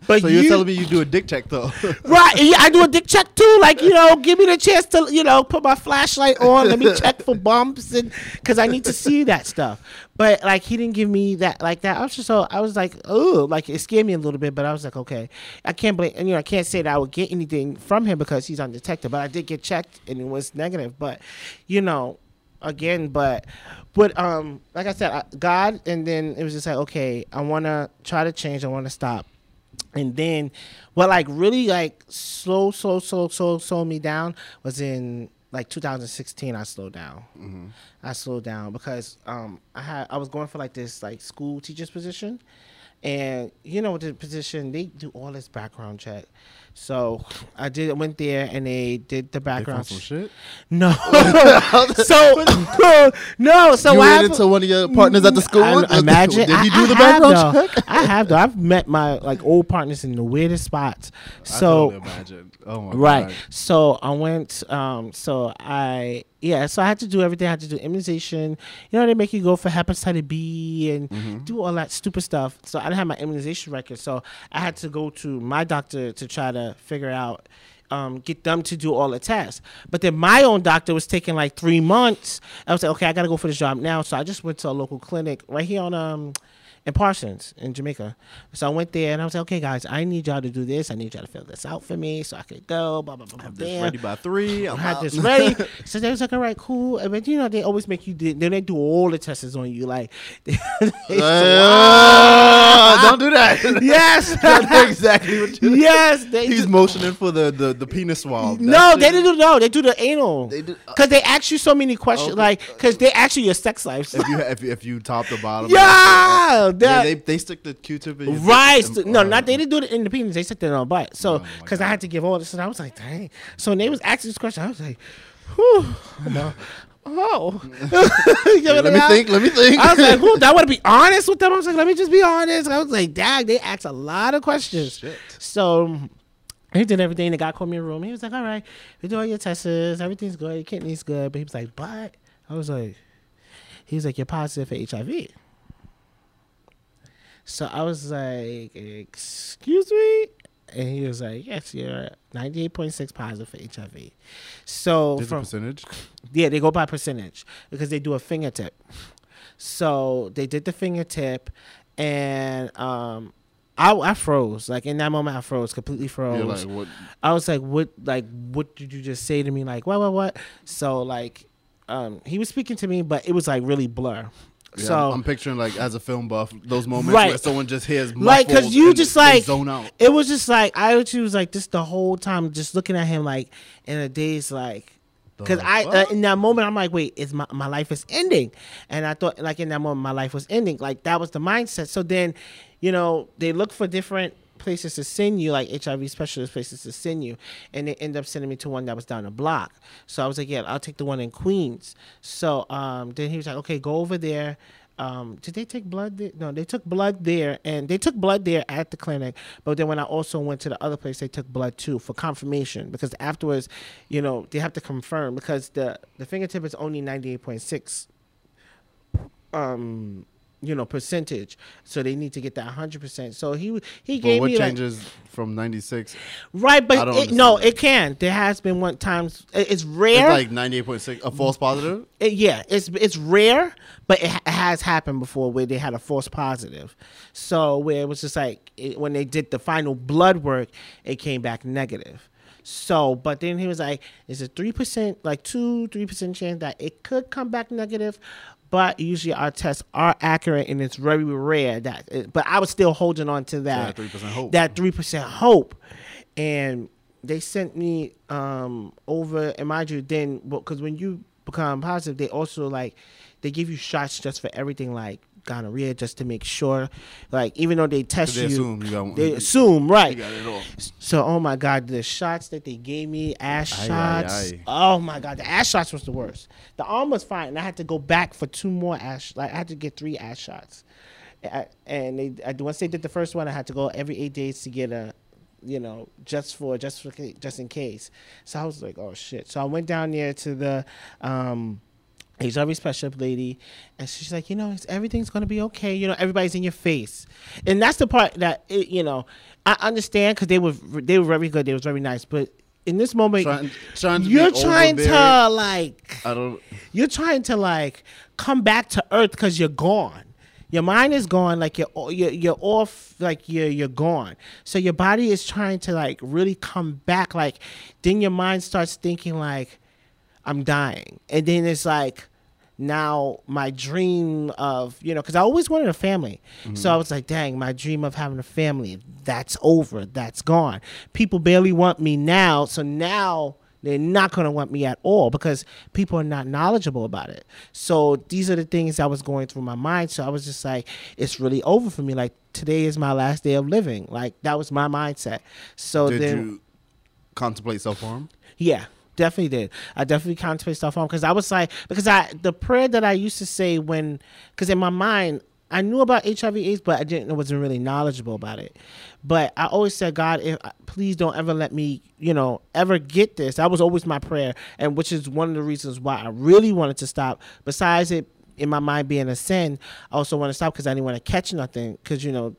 but so you're you- telling me you do a dick check though? Right, yeah, I do a dick check too. Like you know, give me the chance to you know put my flashlight on. Let me check for bumps and because I need to see that stuff. But like he didn't give me that like that. I was just so I was like, oh, like it scared me a little bit. But I was like, okay, I can't blame. And you know, I can't say that I would get anything from him because he's undetected. But I did get checked and it was negative. But you know, again, but but um, like I said, I, God, and then it was just like, okay, I want to try to change. I want to stop. And then what like really like slow, slow, slow, slow, slow me down was in like 2016. I slowed down. I slowed down because um I had I was going for like this like school teacher's position, and you know the position they do all this background check. So I did went there and they did the They background. some shit. No, so no, so you ran into one of your partners at the school. I, imagine. Did he do I the background though. check? I have though. I've met my like old partners in the weirdest spots. I So imagine. Oh my right. God. So I went. Um. So I yeah. So I had to do everything. I had to do immunization. You know they make you go for hepatitis B and Mm-hmm. do all that stupid stuff. So I didn't have my immunization record. So I had to go to my doctor to try to figure out. Um, get them to do all the tests, but then my own doctor was taking like three months. I was like, okay, I gotta go for this job now. So I just went to a local clinic right here on um in Parsons in Jamaica. So I went there and I was like, okay, guys, I need y'all to do this. I need y'all to fill this out for me so I could go. Blah blah blah. blah. This bam. ready by three. I'm I had this ready. so they was like, all right, cool. But you know, they always make you do, then they do all the tests on you. Like, they, they Ah, don't do that. yes, That's exactly what you. yes. They He's do- motioning for the the, the penis swab. no, That's they didn't do no. They do the anal. They do- because they ask you so many questions. Okay. Like, because they ask you your sex life. If you if you, if you top the bottom. yeah, yeah, that- they they stick the Q-tip in your Right. Um, so- and- no, not they um, didn't do it in the penis. They said that on butt. So Oh, because I had to give all this, and I was like, dang. So when they was asking this question, I was like, whew. no. Oh. You know Let me I- think. Let me think. I was like, who? I want to be honest with them. I was like, let me just be honest. I was like, dang, they asked a lot of questions. Shit. So he did everything. The guy called me a room. He was like, all right, we do all your tests. Everything's good. Your kidney's good. But he was like, but I was like, he was like, you're positive for HIV. So I was like, excuse me? And he was like, yes, you're 98.6 positive for HIV. So from percentage. yeah, they go by percentage because they do a fingertip. So they did the fingertip, and um, I, I froze. Like in that moment, I froze, completely froze. You're like what? I was like, "What? Like, what did you just say to me? Like, what, what, what?" So like, um, he was speaking to me, but it was like really blur. Yeah, so I'm, picturing like as a film buff, those moments Right. where someone just hears like because you just like zone out. it was just like I was like this the whole time just looking at him like in a daze like because I uh, in that moment I'm like wait is my my life is ending and I thought like in that moment my life was ending like that was the mindset so then you know they look for different places to send you like HIV specialist places to send you and they end up sending me to one that was down the block so I was like yeah I'll take the one in Queens so um then he was like okay go over there um, did they take blood there? No, they took blood there, and they took blood there at the clinic. But then when I also went to the other place, they took blood too for confirmation because afterwards, you know, they have to confirm because the the fingertip is only ninety eight point six. Um, you know, percentage, so they need to get that hundred percent. So he he But gave what me like, What changes from 96? right, but it, no, that. it can. There has been one times it- it's It's rare. like 98.6, a false positive. It- yeah, it's it's rare, but it, it has happened before where they had a false positive. So where it was just like when they did the final blood work, it came back negative. So, but then he was like, "Is a three percent, like two, three percent chance that it could come back negative?" But usually our tests are accurate, and it's very rare that. It, but I was still holding on to that that 3% hope. That three percent hope, and they sent me um over and mind you then because when you become positive they also like they give you shots just for everything like gonorrhea just to make sure. Like even though they test They you, assume you got they assume right. you got it all. So, oh my God, the shots that they gave me, ass Aye, aye, shots. aye. Oh my God, the ass shots was the worst. The arm was fine, and I had to go back for two more ass. Like I had to get three ass shots, A- and they I, once they did the first one, I had to go every eight days to get a, you know, just for just for just in case. So I was like, oh shit. So I went down there to the. um HIV special lady, and she's like, you know, it's, everything's gonna be okay. You know, everybody's in your face, and that's the part that it, you know I understand because they were they were very good. They was very nice, but in this moment, Trying, trying you're trying to like I don't. you're trying to like come back to earth because you're gone. Your mind is gone, like you're you're, you're off, like you're you're gone. So your body is trying to like really come back. Like then your mind starts thinking like, I'm dying, and then it's like now my dream of you know because i always wanted a family. So mm-hmm. i was like dang my dream of having a family that's over that's gone. People barely want me now so now they're not going to want me at all because people are not knowledgeable about it. So these are the things that was going through my mind. So i was just like it's really over for me. Like today is my last day of living. Like that was my mindset. So Did then you contemplate self harm? yeah, definitely did. I definitely contemplate stuff on because I was like, because I the prayer that I used to say when, because in my mind I knew about HIV/AIDS, but I didn't I wasn't really knowledgeable about it. But I always said, God, if uh, please don't ever let me, you know, ever get this. That was always my prayer, and which is one of the reasons why I really wanted to stop. Besides it in my mind being a sin, I also want to stop because I didn't want to catch nothing. Because you know,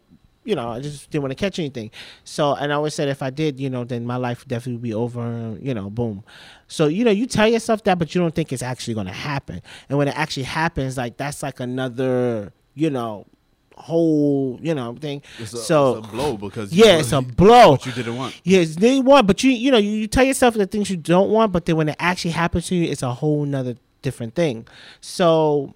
you know, I just didn't want to catch anything. So, and I always said if I did, you know, then my life definitely would be over, you know, boom. So, you know, you tell yourself that, but you don't think it's actually going to happen. And when it actually happens, like, that's like another, you know, whole, you know, thing. It's a, so, it's a blow because yeah, you it's a blow. what you didn't want. Yes, they want, but you you know you, you tell yourself the things you don't want, but then when it actually happens to you, it's a whole nother different thing. So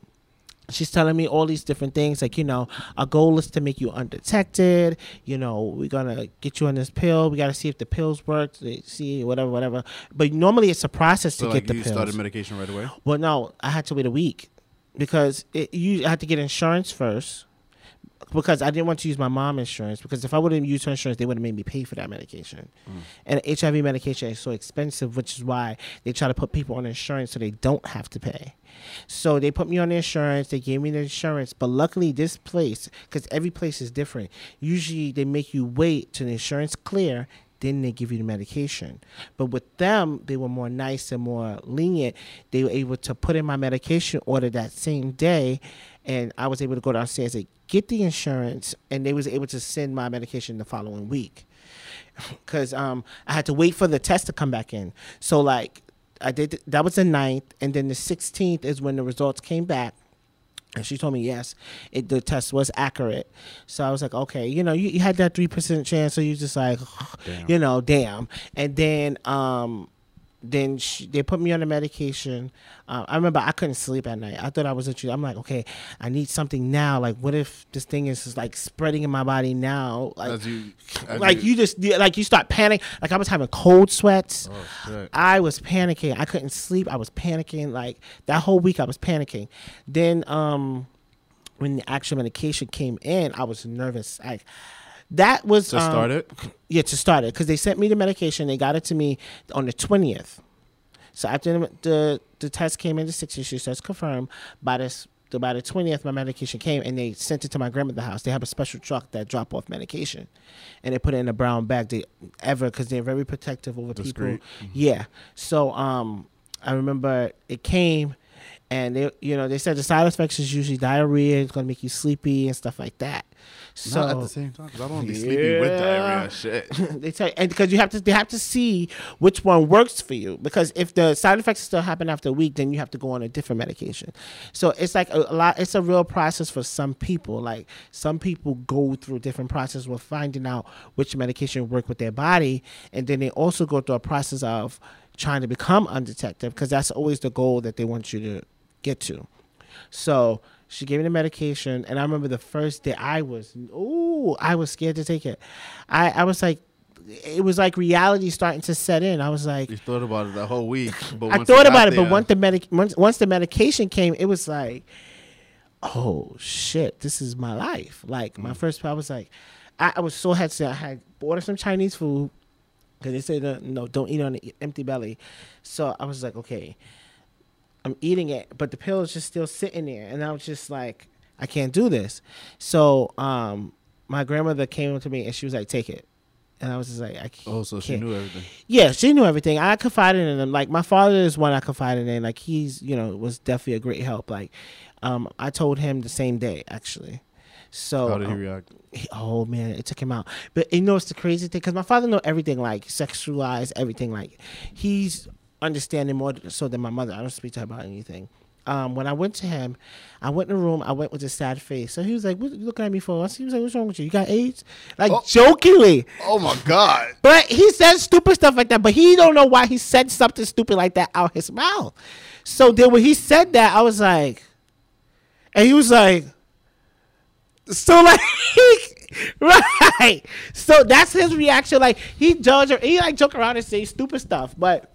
she's telling me all these different things, like you know, our goal is to make you undetected. You know, we're gonna get you on this pill. We gotta see if the pills work. See whatever, whatever. But normally it's a process So to like get the you pills. started medication right away. Well, no, I had to wait a week because it, you had to get insurance first. Because I didn't want to use my mom insurance because if I would have used her insurance, they would have made me pay for that medication. Mm. And HIV medication is so expensive, which is why they try to put people on insurance so they don't have to pay. So they put me on the insurance. They gave me the insurance, but luckily this place, because every place is different. Usually they make you wait till the insurance clear, then they give you the medication. But with them, they were more nice and more lenient. They were able to put in my medication order that same day, and I was able to go downstairs and get the insurance, and they was able to send my medication the following week. Because um, I had to wait for the test to come back in. So like I did that was the 9th, and then the 16th is when the results came back. And she told me yes, it, the test was accurate. So I was like, okay, you know, you, you had that three percent chance, so you just like, Damn. you know, damn. And then, um, then she, they put me on the medication. Uh, I remember I couldn't sleep at night. I thought I was literally. I'm like, okay, I need something now. Like, what if this thing is just like spreading in my body now? Like, As you, as like you just like you start panicking. Like I was having cold sweats. Oh shit. I was panicking. I couldn't sleep. I was panicking. Like that whole week, I was panicking. Then, um, when the actual medication came in, I was nervous. Like that was To um, start it, Yeah, to start it because they sent me the medication. They got it to me on the twentieth. So after the, the the test came in the 60th, she says confirmed by this. By the twentieth, my medication came, and they sent it to my grandmother's house. They have a special truck that drop off medication, and they put it in a brown bag. They ever because they're very protective over Discreet. people. Yeah. So um, I remember it came, and they you know they said the side effects is usually diarrhea. It's gonna make you sleepy and stuff like that. So not at the same time because I don't want to be sleeping with diarrhea. Shit. they tell you, and because you have to, they have to see which one works for you. Because if the side effects still happen after a week, then you have to go on a different medication. So it's like a, a lot. It's a real process for some people. Like some people go through different process with finding out which medication work with their body, and then they also go through a process of trying to become undetected because that's always the goal that they want you to get to. So she gave me the medication, and I remember the first day I was, ooh, I was scared to take it. I, I was like, it was like reality starting to set in. I was like, You thought about it the whole week, but I thought about it, but once the medic, once, once the medication came, it was like, oh shit, this is my life. Like my mm. first, I was like, I, I was so hesitant. I had ordered some Chinese food because they said no, don't eat on an empty belly. So I was like, okay, I'm eating it, but the pill is just still sitting there, and I was just like, I can't do this. So um, my grandmother came to me and she was like, take it. And I was just like, I can't. Oh, so she can't. knew everything. Yeah, she knew everything. I confided in him. Like my father is one I confided in. Like he's, you know, was definitely a great help. Like, um, I told him the same day actually. So How did he um, react? he- oh man, it took him out. But you know, it's the crazy thing because my father know everything, like sexualized everything. Like he's understanding more so than my mother. I don't speak to her about anything. Um, when I went to him, I went in the room. I went with a sad face. So he was like, "What you looking at me for?" I said, He was like, "What's wrong with you? You got AIDS?" Like Oh. jokingly. Oh my God! But he said stupid stuff like that. But he don't know why he said something stupid like that out his mouth. So then when he said that, I was like, and he was like, so like, right. So that's his reaction. Like he judge or he like joke around and say stupid stuff, but.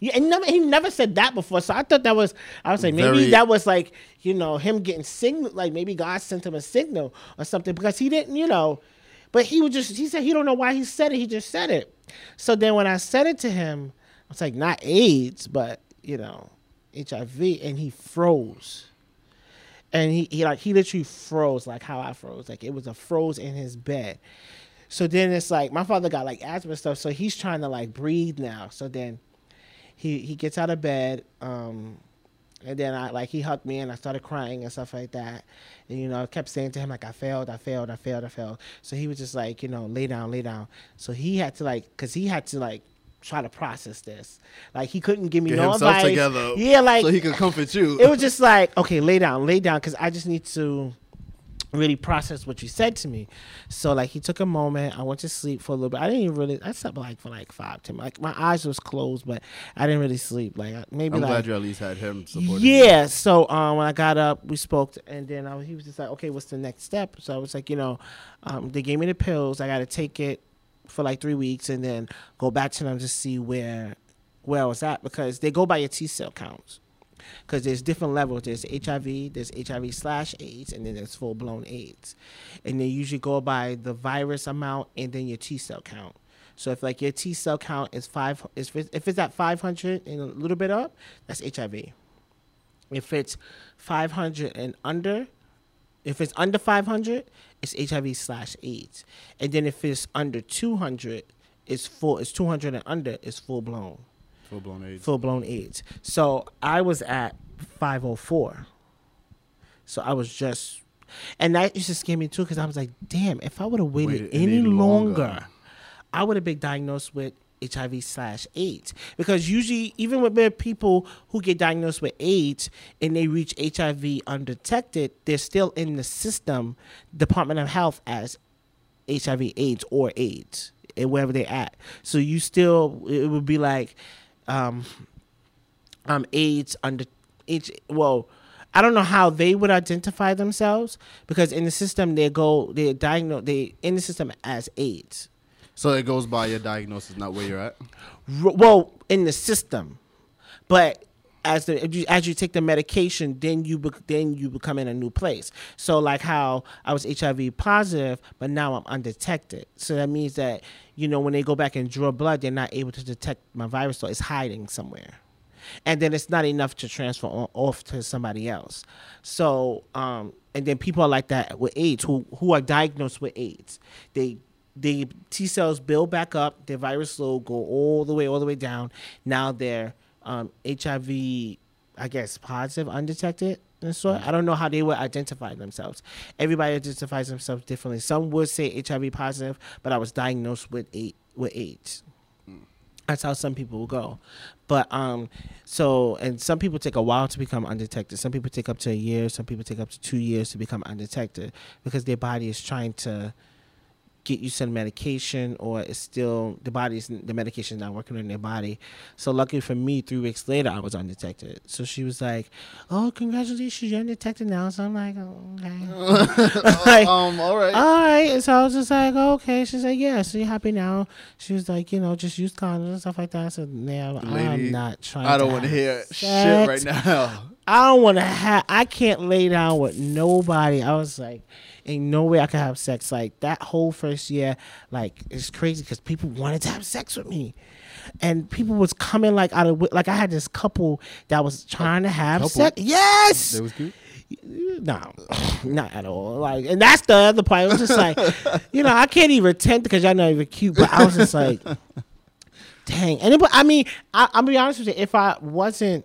Yeah, and never, he never said that before, so I thought that was. I was like, maybe Very- that was like, you know, him getting signal, like maybe God sent him a signal or something because he didn't, you know, but he was just. He said he don't know why he said it. He just said it. So then when I said it to him, I was like, not AIDS, but you know, HIV, and he froze. And he, he like he literally froze like how I froze. Like it was a froze in his bed. So then it's like my father got like asthma stuff, so he's trying to like breathe now. So then he he gets out of bed, um, and then I like he hugged me and I started crying and stuff like that. And you know, I kept saying to him like I failed, I failed, I failed, I failed. So he was just like, you know, lay down, lay down. So he had to like, cause he had to like try to process this. Like he couldn't give me Get no himself advice. together. Yeah, like so he could comfort you. it was just like, okay, lay down, lay down, because I just need to really process what you said to me. So like he took a moment. I went to sleep for a little bit. I didn't even really. I slept like for like five, ten. Like my eyes was closed, but I didn't really sleep. Like maybe I'm like glad you at least had him supporting. you. yeah. So um, when I got up, we spoke, and then I, he was just like, "Okay, what's the next step?" So I was like, you know, um, they gave me the pills. I got to take it for like three weeks, and then go back to them to see where where I was at because they go by your T cell counts. Because there's different levels. There's HIV, there's HIV slash AIDS, and then there's full blown AIDS. And they usually go by the virus amount and then your T cell count. So if like your T cell count is five, if it's, if it's at 500 and a little bit up, that's HIV. If it's 500 and under, if it's under 500, it's HIV slash AIDS. And then if it's under 200, it's full. It's 200 and under, it's full blown, Full blown AIDS. full blown AIDS. So I was at 504. So I was just, and that used to scare me too because I was like, damn, if I would have waited, Waited any any longer, longer. I would have been diagnosed with HIV slash AIDS. Because usually, even with people who get diagnosed with AIDS and they reach HIV undetected, they're still in the system, Department of Health, as HIV AIDS or AIDS, and wherever they're at. So you still, it would be like, um, um, AIDS under H. Well, I don't know how they would identify themselves because in the system they go they diagnose they in the system as AIDS. So it goes by your diagnosis, not where you're at. R- well, in the system, but as the you, as you take the medication, then you bec then you become in a new place. So like how I was HIV positive, but now I'm undetected. So that means that you know when they go back and draw blood, they're not able to detect my virus, so it's hiding somewhere. And then it's not enough to transfer on, off to somebody else. So, um, and then people are like that with AIDS who who are diagnosed with AIDS. They the T cells build back up, their virus load go all the way, all the way down. Now they're um, HIV, I guess, positive, undetected. And so I don't know how they would identify themselves. Everybody identifies themselves differently. Some would say HIV positive, but I was diagnosed with a, with AIDS. That's how some people will go. But um so and some people take a while to become undetected. Some people take up to a year, some people take up to 2 years to become undetected because their body is trying to get to the medication or it's still the body's the medication's not working in their body. So luckily for me, three weeks later I was undetected. So she was like, "Oh, congratulations, you're undetected now." So I'm like, "Okay." like, um, all right. all right. And so I was just like, okay. She's like, yeah, so you're happy now. She was like, you know, just use condoms and stuff like that. So now I'm not trying I don't want to hear shit right now. I don't want to have. I can't lay down with nobody. I was like, ain't no way I could have sex. Like that whole first year, like it's crazy because people wanted to have sex with me, and people was coming like out of like I had this couple that was trying to have Couple? sex. Yes, That was cute. no, not at all. Like, and that's the other part. It was just like, you know, I can't even attempt because y'all not even cute. But I was just like, dang. And it, I mean, I, I'm gonna be honest with you. If I wasn't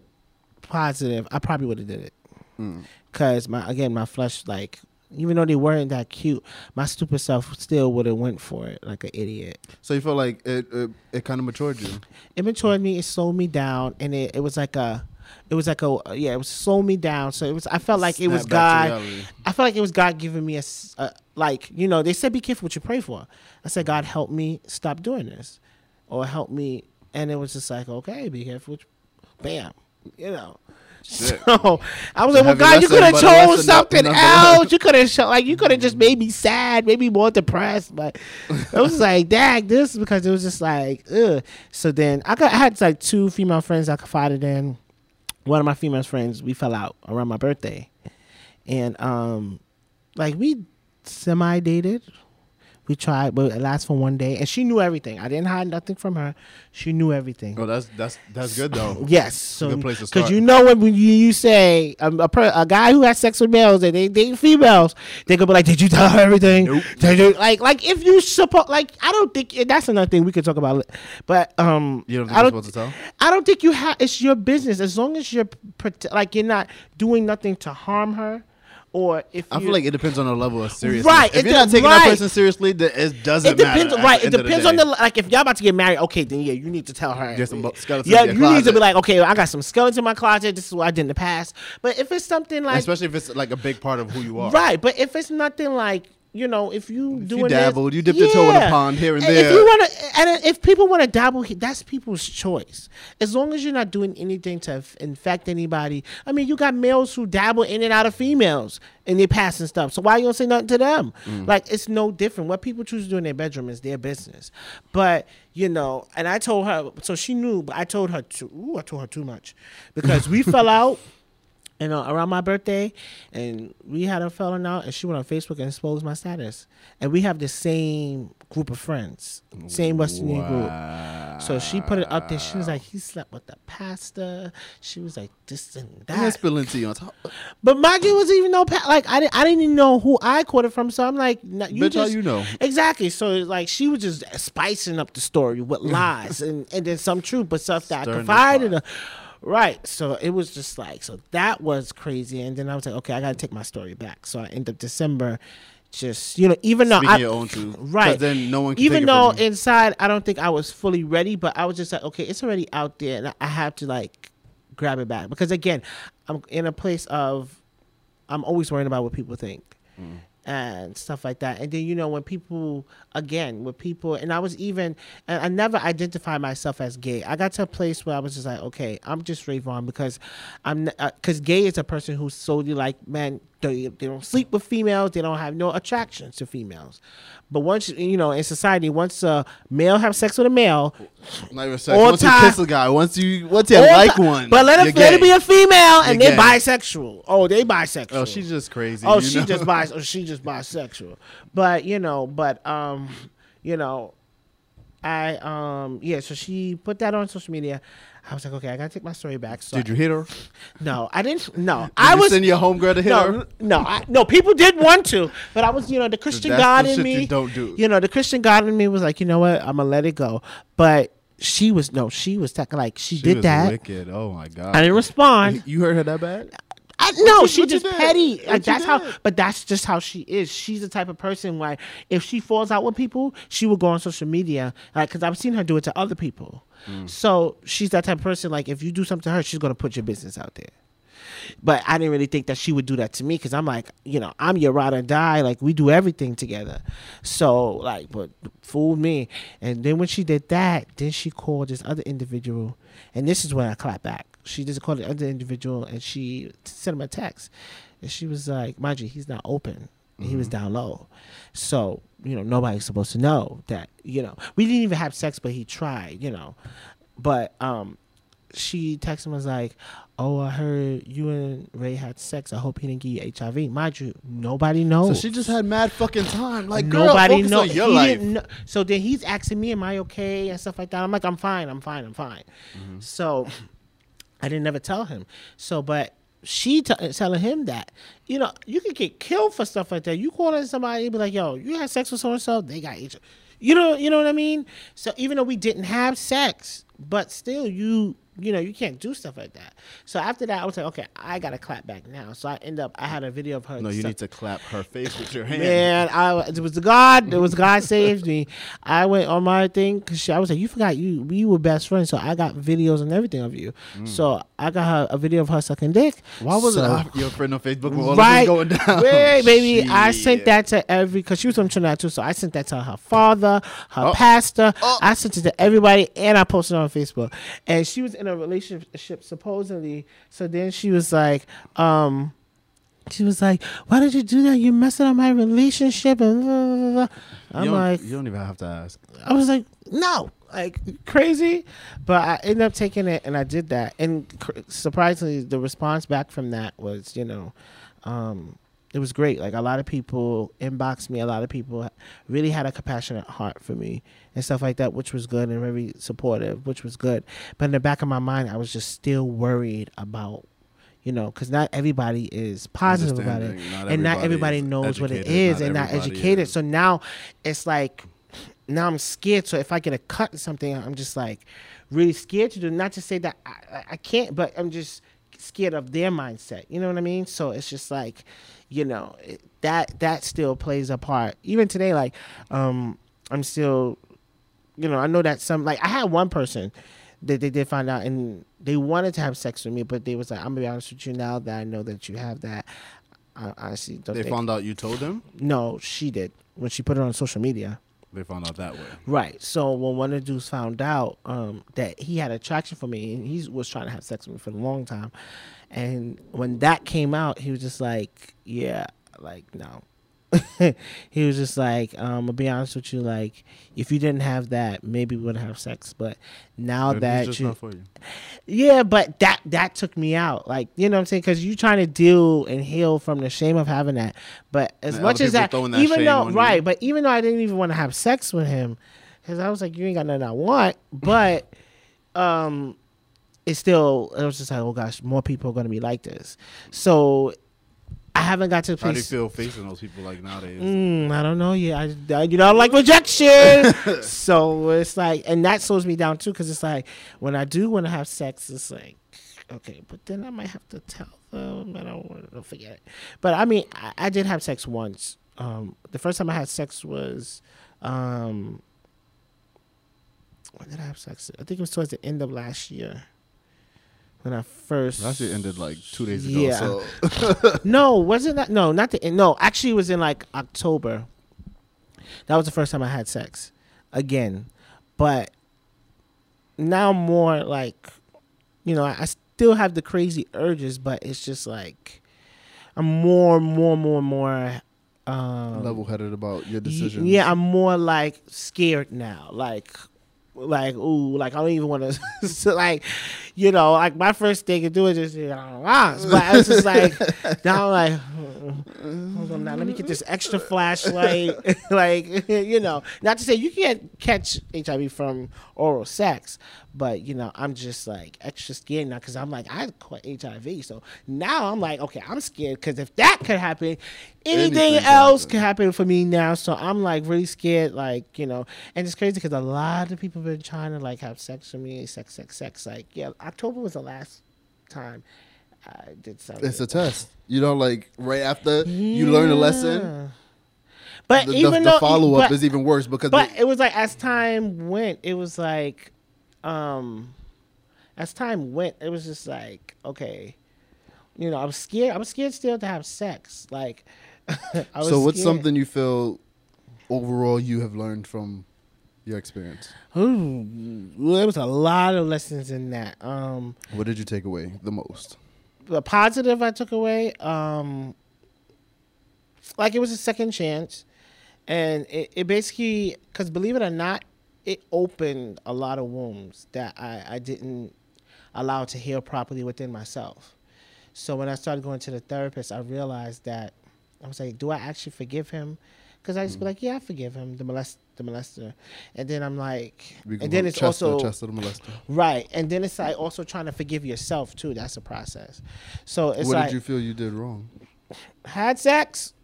positive, I probably would have did it. Mm. Cause my again, my flesh like. Even though they weren't that cute, my stupid self still would have went for it like an idiot. So you feel like it it, it kind of matured you. It matured me. It slowed me down, and it, it was like a, it was like a yeah. It was slowed me down. So it was. I felt like it was Snap God. I felt like it was God giving me a like you know they said be careful what you pray for. I said God help me stop doing this, or help me, and it was just like okay, be careful. Bam, you know. Shit. So I was like, well, God, you could have chose something else. You could have show, like you could have just made me sad, made me more depressed. But it was like, dang, this because it was just like, ugh. So then I got I had like two female friends I confided in. One of my female friends, we fell out around my birthday, and um, like we semi dated. We tried, but it lasts for one day, and she knew everything. I didn't hide nothing from her. She knew everything. Oh, that's that's that's good though. Yes, so good place to because you know when, when you, you say um, a, per, a guy who has sex with males and they date females, they could be like, "Did you tell her everything?" Nope. Did you, like like if you support like I don't think that's another thing we could talk about, but um, You don't think I you're don't supposed to tell? I don't think you have. It's your business as long as you're like you're not doing nothing to harm her, or if I feel like it depends on the level of seriousness. Right, If you're not taking right. that person seriously, then it doesn't it depends. matter. Right, it depends the on the like. If y'all about to get married, okay, then yeah, you need to tell her. Get some skeletons Yeah, you need to be like, okay, I got some skeletons in my closet. This is what I did in the past. But if it's something like especially if it's like a big part of who you are. right, but if it's nothing like you know, if you If doing you this- dabbled, you dipped your toe in a Yeah. pond here and If there. you want to, and if people want to dabble, that's people's choice. As long as you're not doing anything to f- infect anybody. I mean, you got males who dabble in and out of females and they pass and stuff. So why you don't say nothing to them? Mm. Like it's no different. What people choose to do in their bedroom is their business. But you know, and I told her, so she knew. But I told her to. Ooh, I told her too much because we fell out you know, around my birthday, and we had a falling out, and she went on Facebook and exposed my status. And we have the same group of friends, same Western Union group. So she put it up there. She was like, he slept with the pastor. She was like, this and I'm that. spill into on top. But you, was even no pa- like I didn't I didn't even know who I caught it from. So I'm like, you Bitch, how just you know? exactly. So it's like she was just spicing up the story with lies and and then some truth, but stuff that Stirring I confided in her. Right. So it was just like so that was crazy. And then I was like, okay, I gotta take my story back. So I end up December. Just you know, even though Speaking I, your own truth. right? then no one can even take it though inside I don't think I was fully ready, but I was just like, okay, it's already out there, and I- I have to like grab it back because again, I'm in a place of I'm always worrying about what people think Mm. And stuff like that. And then you know when people again with people, and I was even and I never identified myself as gay. I got to a place where I was just like, okay, I'm just Rayvon because I'm because uh, gay is a person who's solely like men. They, they don't sleep with females. They don't have no attractions to females. But once you know in society, once a male have sex with a male, Not even sex. Once you kiss a guy, once you once you like one, but let it, let it be a female, and You're they're gay. bisexual. Oh, they bisexual. Oh, she's just crazy. Oh, she know? just bis. Oh, she just bisexual. But you know, but um, you know, I um, yeah. So she put that on social media. I was like, okay, I gotta take my story back. So Did you hit her? no, I didn't. No, Did I you was. send your homegirl to hit no, her? no, I, no. People did want to, but I was, you know, the Christian God the in me. you don't do. You know, the Christian God in me was like, you know what, I'm gonna let it go. But she was no, she was tech like she, She did that. Wicked. Oh my god. I didn't respond. You heard her that bad? I, no, you- she what just petty. What Like that's how, but that's just how she is. She's the type of person where if she falls out with people, she will go on social media. Like, cause I've seen her do it to other people. Mm. So she's that type of person. Like, if you do something to her, she's gonna put your business out there. But I didn't really think that she would do that to me because I'm like, you know, I'm your ride or die. Like we do everything together. So like, but fooled me. And then when she did that, then she called this other individual, and this is when I clapped back. She just called the other individual, and she sent him a text, and she was like, "Mind you, he's not open. He was down low, so you know nobody's supposed to know that. You know, we didn't even have sex, but he tried. You know, but um." She texted me was like, "Oh, I heard you and Ray had sex. I hope he didn't get you HIV." Mind you, nobody knows. So she just had mad fucking time. Like, girl, nobody focus knows. on your life. So then he's asking me, "Am I okay?" and stuff like that. I'm like, "I'm fine. I'm fine. I'm fine." Mm-hmm. So I didn't ever tell him. So, but she t- telling him that you know you could get killed for stuff like that. You calling somebody and be like, "Yo, you had sex with so and so," they got. You know, you know what I mean. So even though we didn't have sex, but still, you you know you can't do stuff like that. So after that, I was like, okay, I gotta clap back now. So I end up, I had a video of her. No, you suck- need to clap her face with your hand. Man, I it was the God. It was God saved me. I went on my thing because I was like, you forgot you we were best friends, so I got videos and everything of you. Mm. So I got her a video of her sucking dick. Why was So- it your friend on Facebook with all right, going down? Wait, baby, I sent that to every because she was from Trinidad too. So I sent that to her father, her Oh. pastor. Oh. I sent it to everybody, and I posted it on Facebook. And she was in a relationship supposedly. So then she was like, um. She was like, "Why did you do that? You're messing up my relationship." And blah, blah, blah, blah. I'm like, you don't even have to ask. I was like, no, like crazy. But I ended up taking it and I did that. And cr- surprisingly, the response back from that was, you know, um, it was great. Like a lot of people inboxed me. A lot of people really had a compassionate heart for me and stuff like that, which was good and very supportive, which was good. But in the back of my mind, I was just still worried about. You know, because not everybody is positive about it, Not and not everybody knows what it is, Not and not educated. is. So now, it's like now I'm scared. So if I get a cut or something, I'm just like really scared to do. Not to say that I- I can't, but I'm just scared of their mindset. You know what I mean? So it's just like, you know, that that still plays a part. Even today, like, um, I'm still, you know, I know that some like I had one person that they did find out and they wanted to have sex with me, but they was like, I'm gonna be honest with you now that I know that you have that. I honestly don't They think. found out you told them. no, she did when she put it on social media. They found out that way. Right. So when one of the dudes found out um, that he had attraction for me, and he was trying to have sex with me for a long time, and when that came out, he was just like, "Yeah, like no." he was just like, um, "I'll be honest with you. Like, if you didn't have that, maybe we wouldn't have sex. But now Maybe that you, you. yeah, but that that took me out. Like, you know what I'm saying? Because you're trying to deal and heal from the shame of having that. But as And much as that, that even though on you. right, but even though I didn't even want to have sex with him, because I was like, you ain't got nothing I want. But um, it's still it was just like, oh gosh, more people are gonna be like this. So I haven't got to the How do you feel facing those people like nowadays? Mm, I don't know. Yeah, I, I you know I like rejection. so it's like, and that slows me down too, because it's like when I do want to have sex, it's like, okay, but then I might have to tell them. I don't want to forget it. But I mean, I, I did have sex once. Um, the first time I had sex was, um, when did I have sex? I think it was towards the end of last year. When I first Last year ended like two days ago. Yeah. So no, wasn't that? No, not the. No, actually, it was in like October. That was the first time I had sex again, but now more like, you know, I, I still have the crazy urges, but it's just like I'm more, more, more, more. Um, level headed about your decisions. Yeah, I'm more like scared now. Like, like ooh, like I don't even want to. so like, you know, like my first thing to do is just you know, ah, but I was just like, now I'm like, hold on now, let me get this extra flashlight. like, you know, not to say you can't catch HIV from oral sex, but you know, I'm just like extra scared now because I'm like I had caught HIV, so now I'm like, okay, I'm scared because if that could happen, anything, Anything else happen. could happen for me now. So I'm like really scared, like you know, and it's crazy because a lot of people been trying to like have sex with me, sex, sex, sex. Like yeah, October was the last time I did something. It's a test. You know, like right after you learn a lesson, But the, the, even the though, follow up is even worse because but they- it was like as time went, it was like, um, as time went, it was just like, okay, you know, I'm scared. I'm scared still to have sex. Like, I was So what's scared. something you feel overall you have learned from your experience? Ooh, there was a lot of lessons in that. Um, What did you take away the most? the positive I took away, um, like it was a second chance, and it, it basically, because believe it or not, it opened a lot of wounds that I, I didn't allow to heal properly within myself. So when I started going to the therapist, I realized that I was like, do I actually forgive him? Because I just be like, yeah, I forgive him, the molest, the molester, and then I'm like, and then it's Chester, also Chester the molester. Right, and then it's like also trying to forgive yourself too. That's a process. So it's what like did you feel you did wrong? Had sex.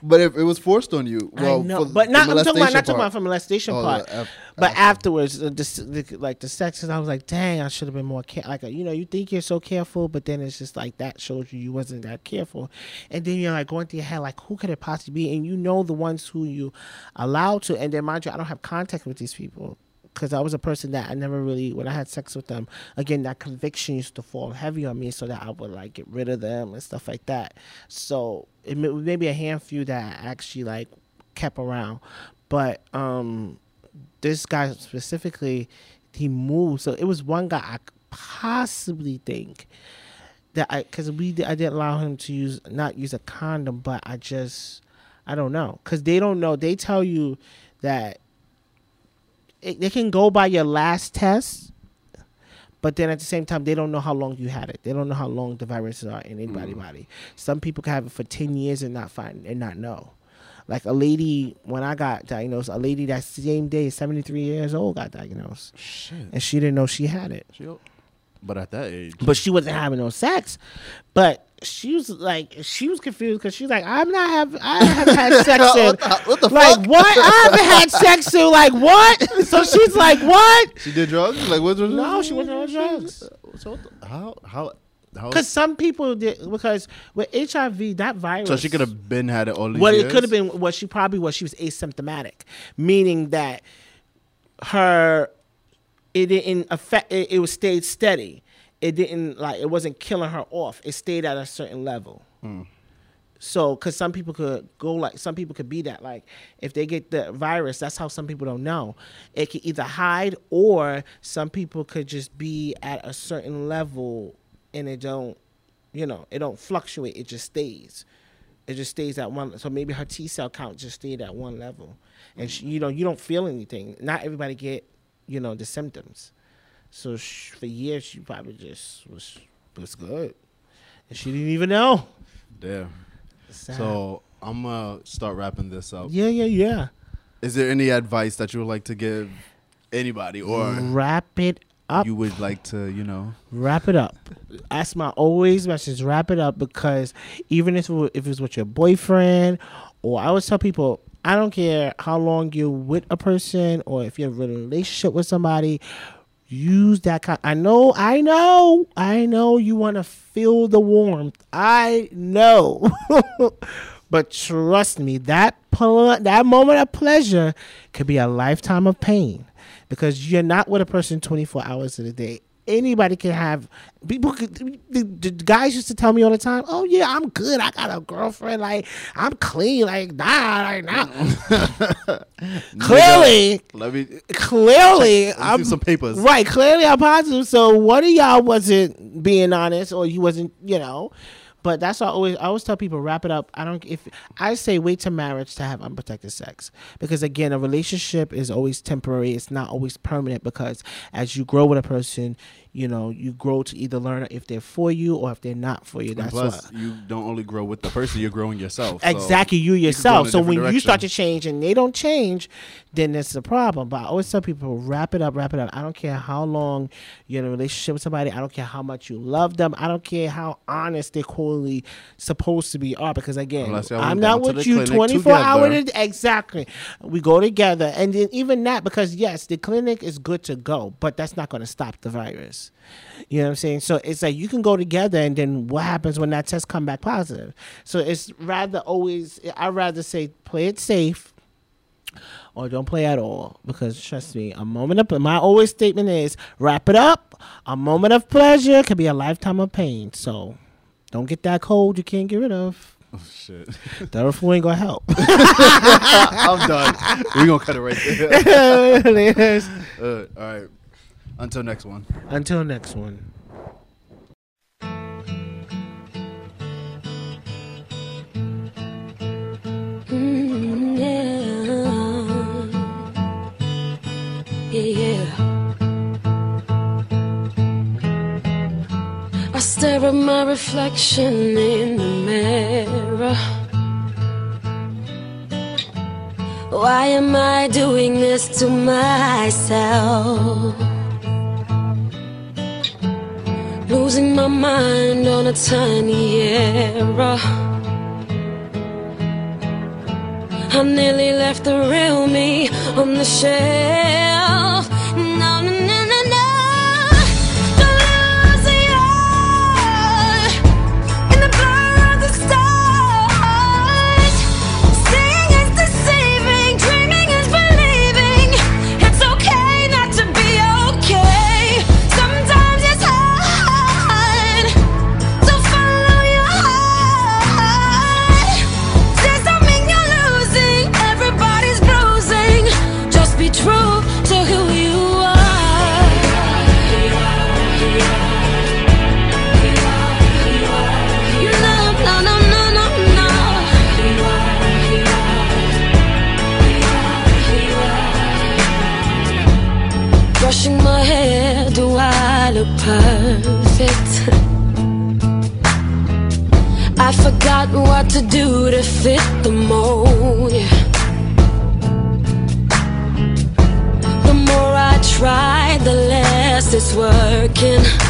But if it was forced on you, well, I know, but not. I'm talking about not talking about from molestation Oh, part. af- but after. afterwards, the, the, the like the sex, and I was like, dang, I should have been more care. Like you know, you think you're so careful, but then it's just like that shows you you wasn't that careful, and then you're like going through your head like, who could it possibly be? And you know the ones who you allow to, and then mind you, I don't have contact with these people. Because I was a person that I never really, when I had sex with them, again, that conviction used to fall heavy on me, so that I would like get rid of them and stuff like that. So it may, maybe a handful that I actually like kept around, but um, this guy specifically, he moved. So it was one guy I possibly think that I, because we, I didn't allow him to use not use a condom, but I just, I don't know, because they don't know. They tell you that it, they can go by your last test, but then at the same time, they don't know how long you had it. They don't know how long the viruses are in anybody's mm. body. Some people can have it for ten years and not find and not know. Like a lady, when I got diagnosed, a lady that same day, seventy three years old, got diagnosed, Shit. and she didn't know she had it. She- But at that age, But she wasn't having no sex. But she was like, she was confused because she's like, I'm not having, I haven't had sex in. what the, what the like fuck? what? I haven't had sex in like what? So she's like, what? She did drugs? Like what? No, she wasn't on drugs. So what the, how how how? Because some people did because with HIV, that virus. So she could have been had it all these What years. it could have been what she probably was. She was asymptomatic, meaning that her it didn't affect. It, it was stayed steady. It didn't like it wasn't killing her off. It stayed at a certain level. Hmm. So, because some people could go like some people could be that like if they get the virus, that's how some people don't know. It could either hide or some people could just be at a certain level and it don't, you know, it don't fluctuate. It just stays. It just stays at one. So maybe her T cell count just stayed at one level, and she, hmm. you know you don't feel anything. Not everybody get, you know, the symptoms. So sh- for years she probably just was was good, and she didn't even know. Damn. Sad. So I'm gonna start wrapping this up. yeah, yeah, yeah. Is there any advice that you would like to give anybody, or wrap it up. you would like to, you know? wrap it up. That's my always message. Wrap it up because even if it, if it's with your boyfriend, or I always tell people, I don't care how long you're with a person or if you're in a relationship with somebody. Use that kind. I know, I know, I know. You want to feel the warmth. I know, but trust me, that ple- that moment of pleasure could be a lifetime of pain because you're not with a person 24 hours of the day. Anybody can have people. Could, the, the guys used to tell me all the time, "Oh yeah, I'm good. I got a girlfriend. Like I'm clean. Like nah, like nah." clearly, Let me clearly, I'm some papers. Right, clearly I'm positive. So one of y'all wasn't being honest, or you wasn't, you know. But that's why I always I always tell people wrap it up. I don't if I say wait to marriage to have unprotected sex because again a relationship is always temporary. It's not always permanent because as you grow with a person, you know you grow to either learn if they're for you or if they're not for you. And That's plus, why. you don't only grow with the person; you're growing yourself. So Exactly, you could go in yourself. a so when different you start to change and they don't change, then it's a problem. But I always tell people, wrap it up, wrap it up. I don't care how long you're in a relationship with somebody. I don't care how much you love them. I don't care how honest they're quality supposed to be are. Because again, I'm not with you 24 hours. Exactly. We go together, and then even that because yes, the clinic is good to go, but that's not going to stop the virus. You know what I'm saying? So it's like you can go together, and then what happens when that test come back positive? So it's rather always. I rather say play it safe, or don't play at all. Because trust me, a moment of my always statement is wrap it up. A moment of pleasure can be a lifetime of pain. So don't get that cold you can't get rid of. Oh shit. That flu ain't gonna help. I'm done. We're gonna cut it right there. uh, all right. Until next one. Until next one. Mm, yeah. Yeah, yeah. I stare at my reflection in the mirror. Why am I doing this to myself? Losing my mind on a tiny error. I nearly left the real me on the shelf forgot what to do to fit the mold. The more I try, the less it's working.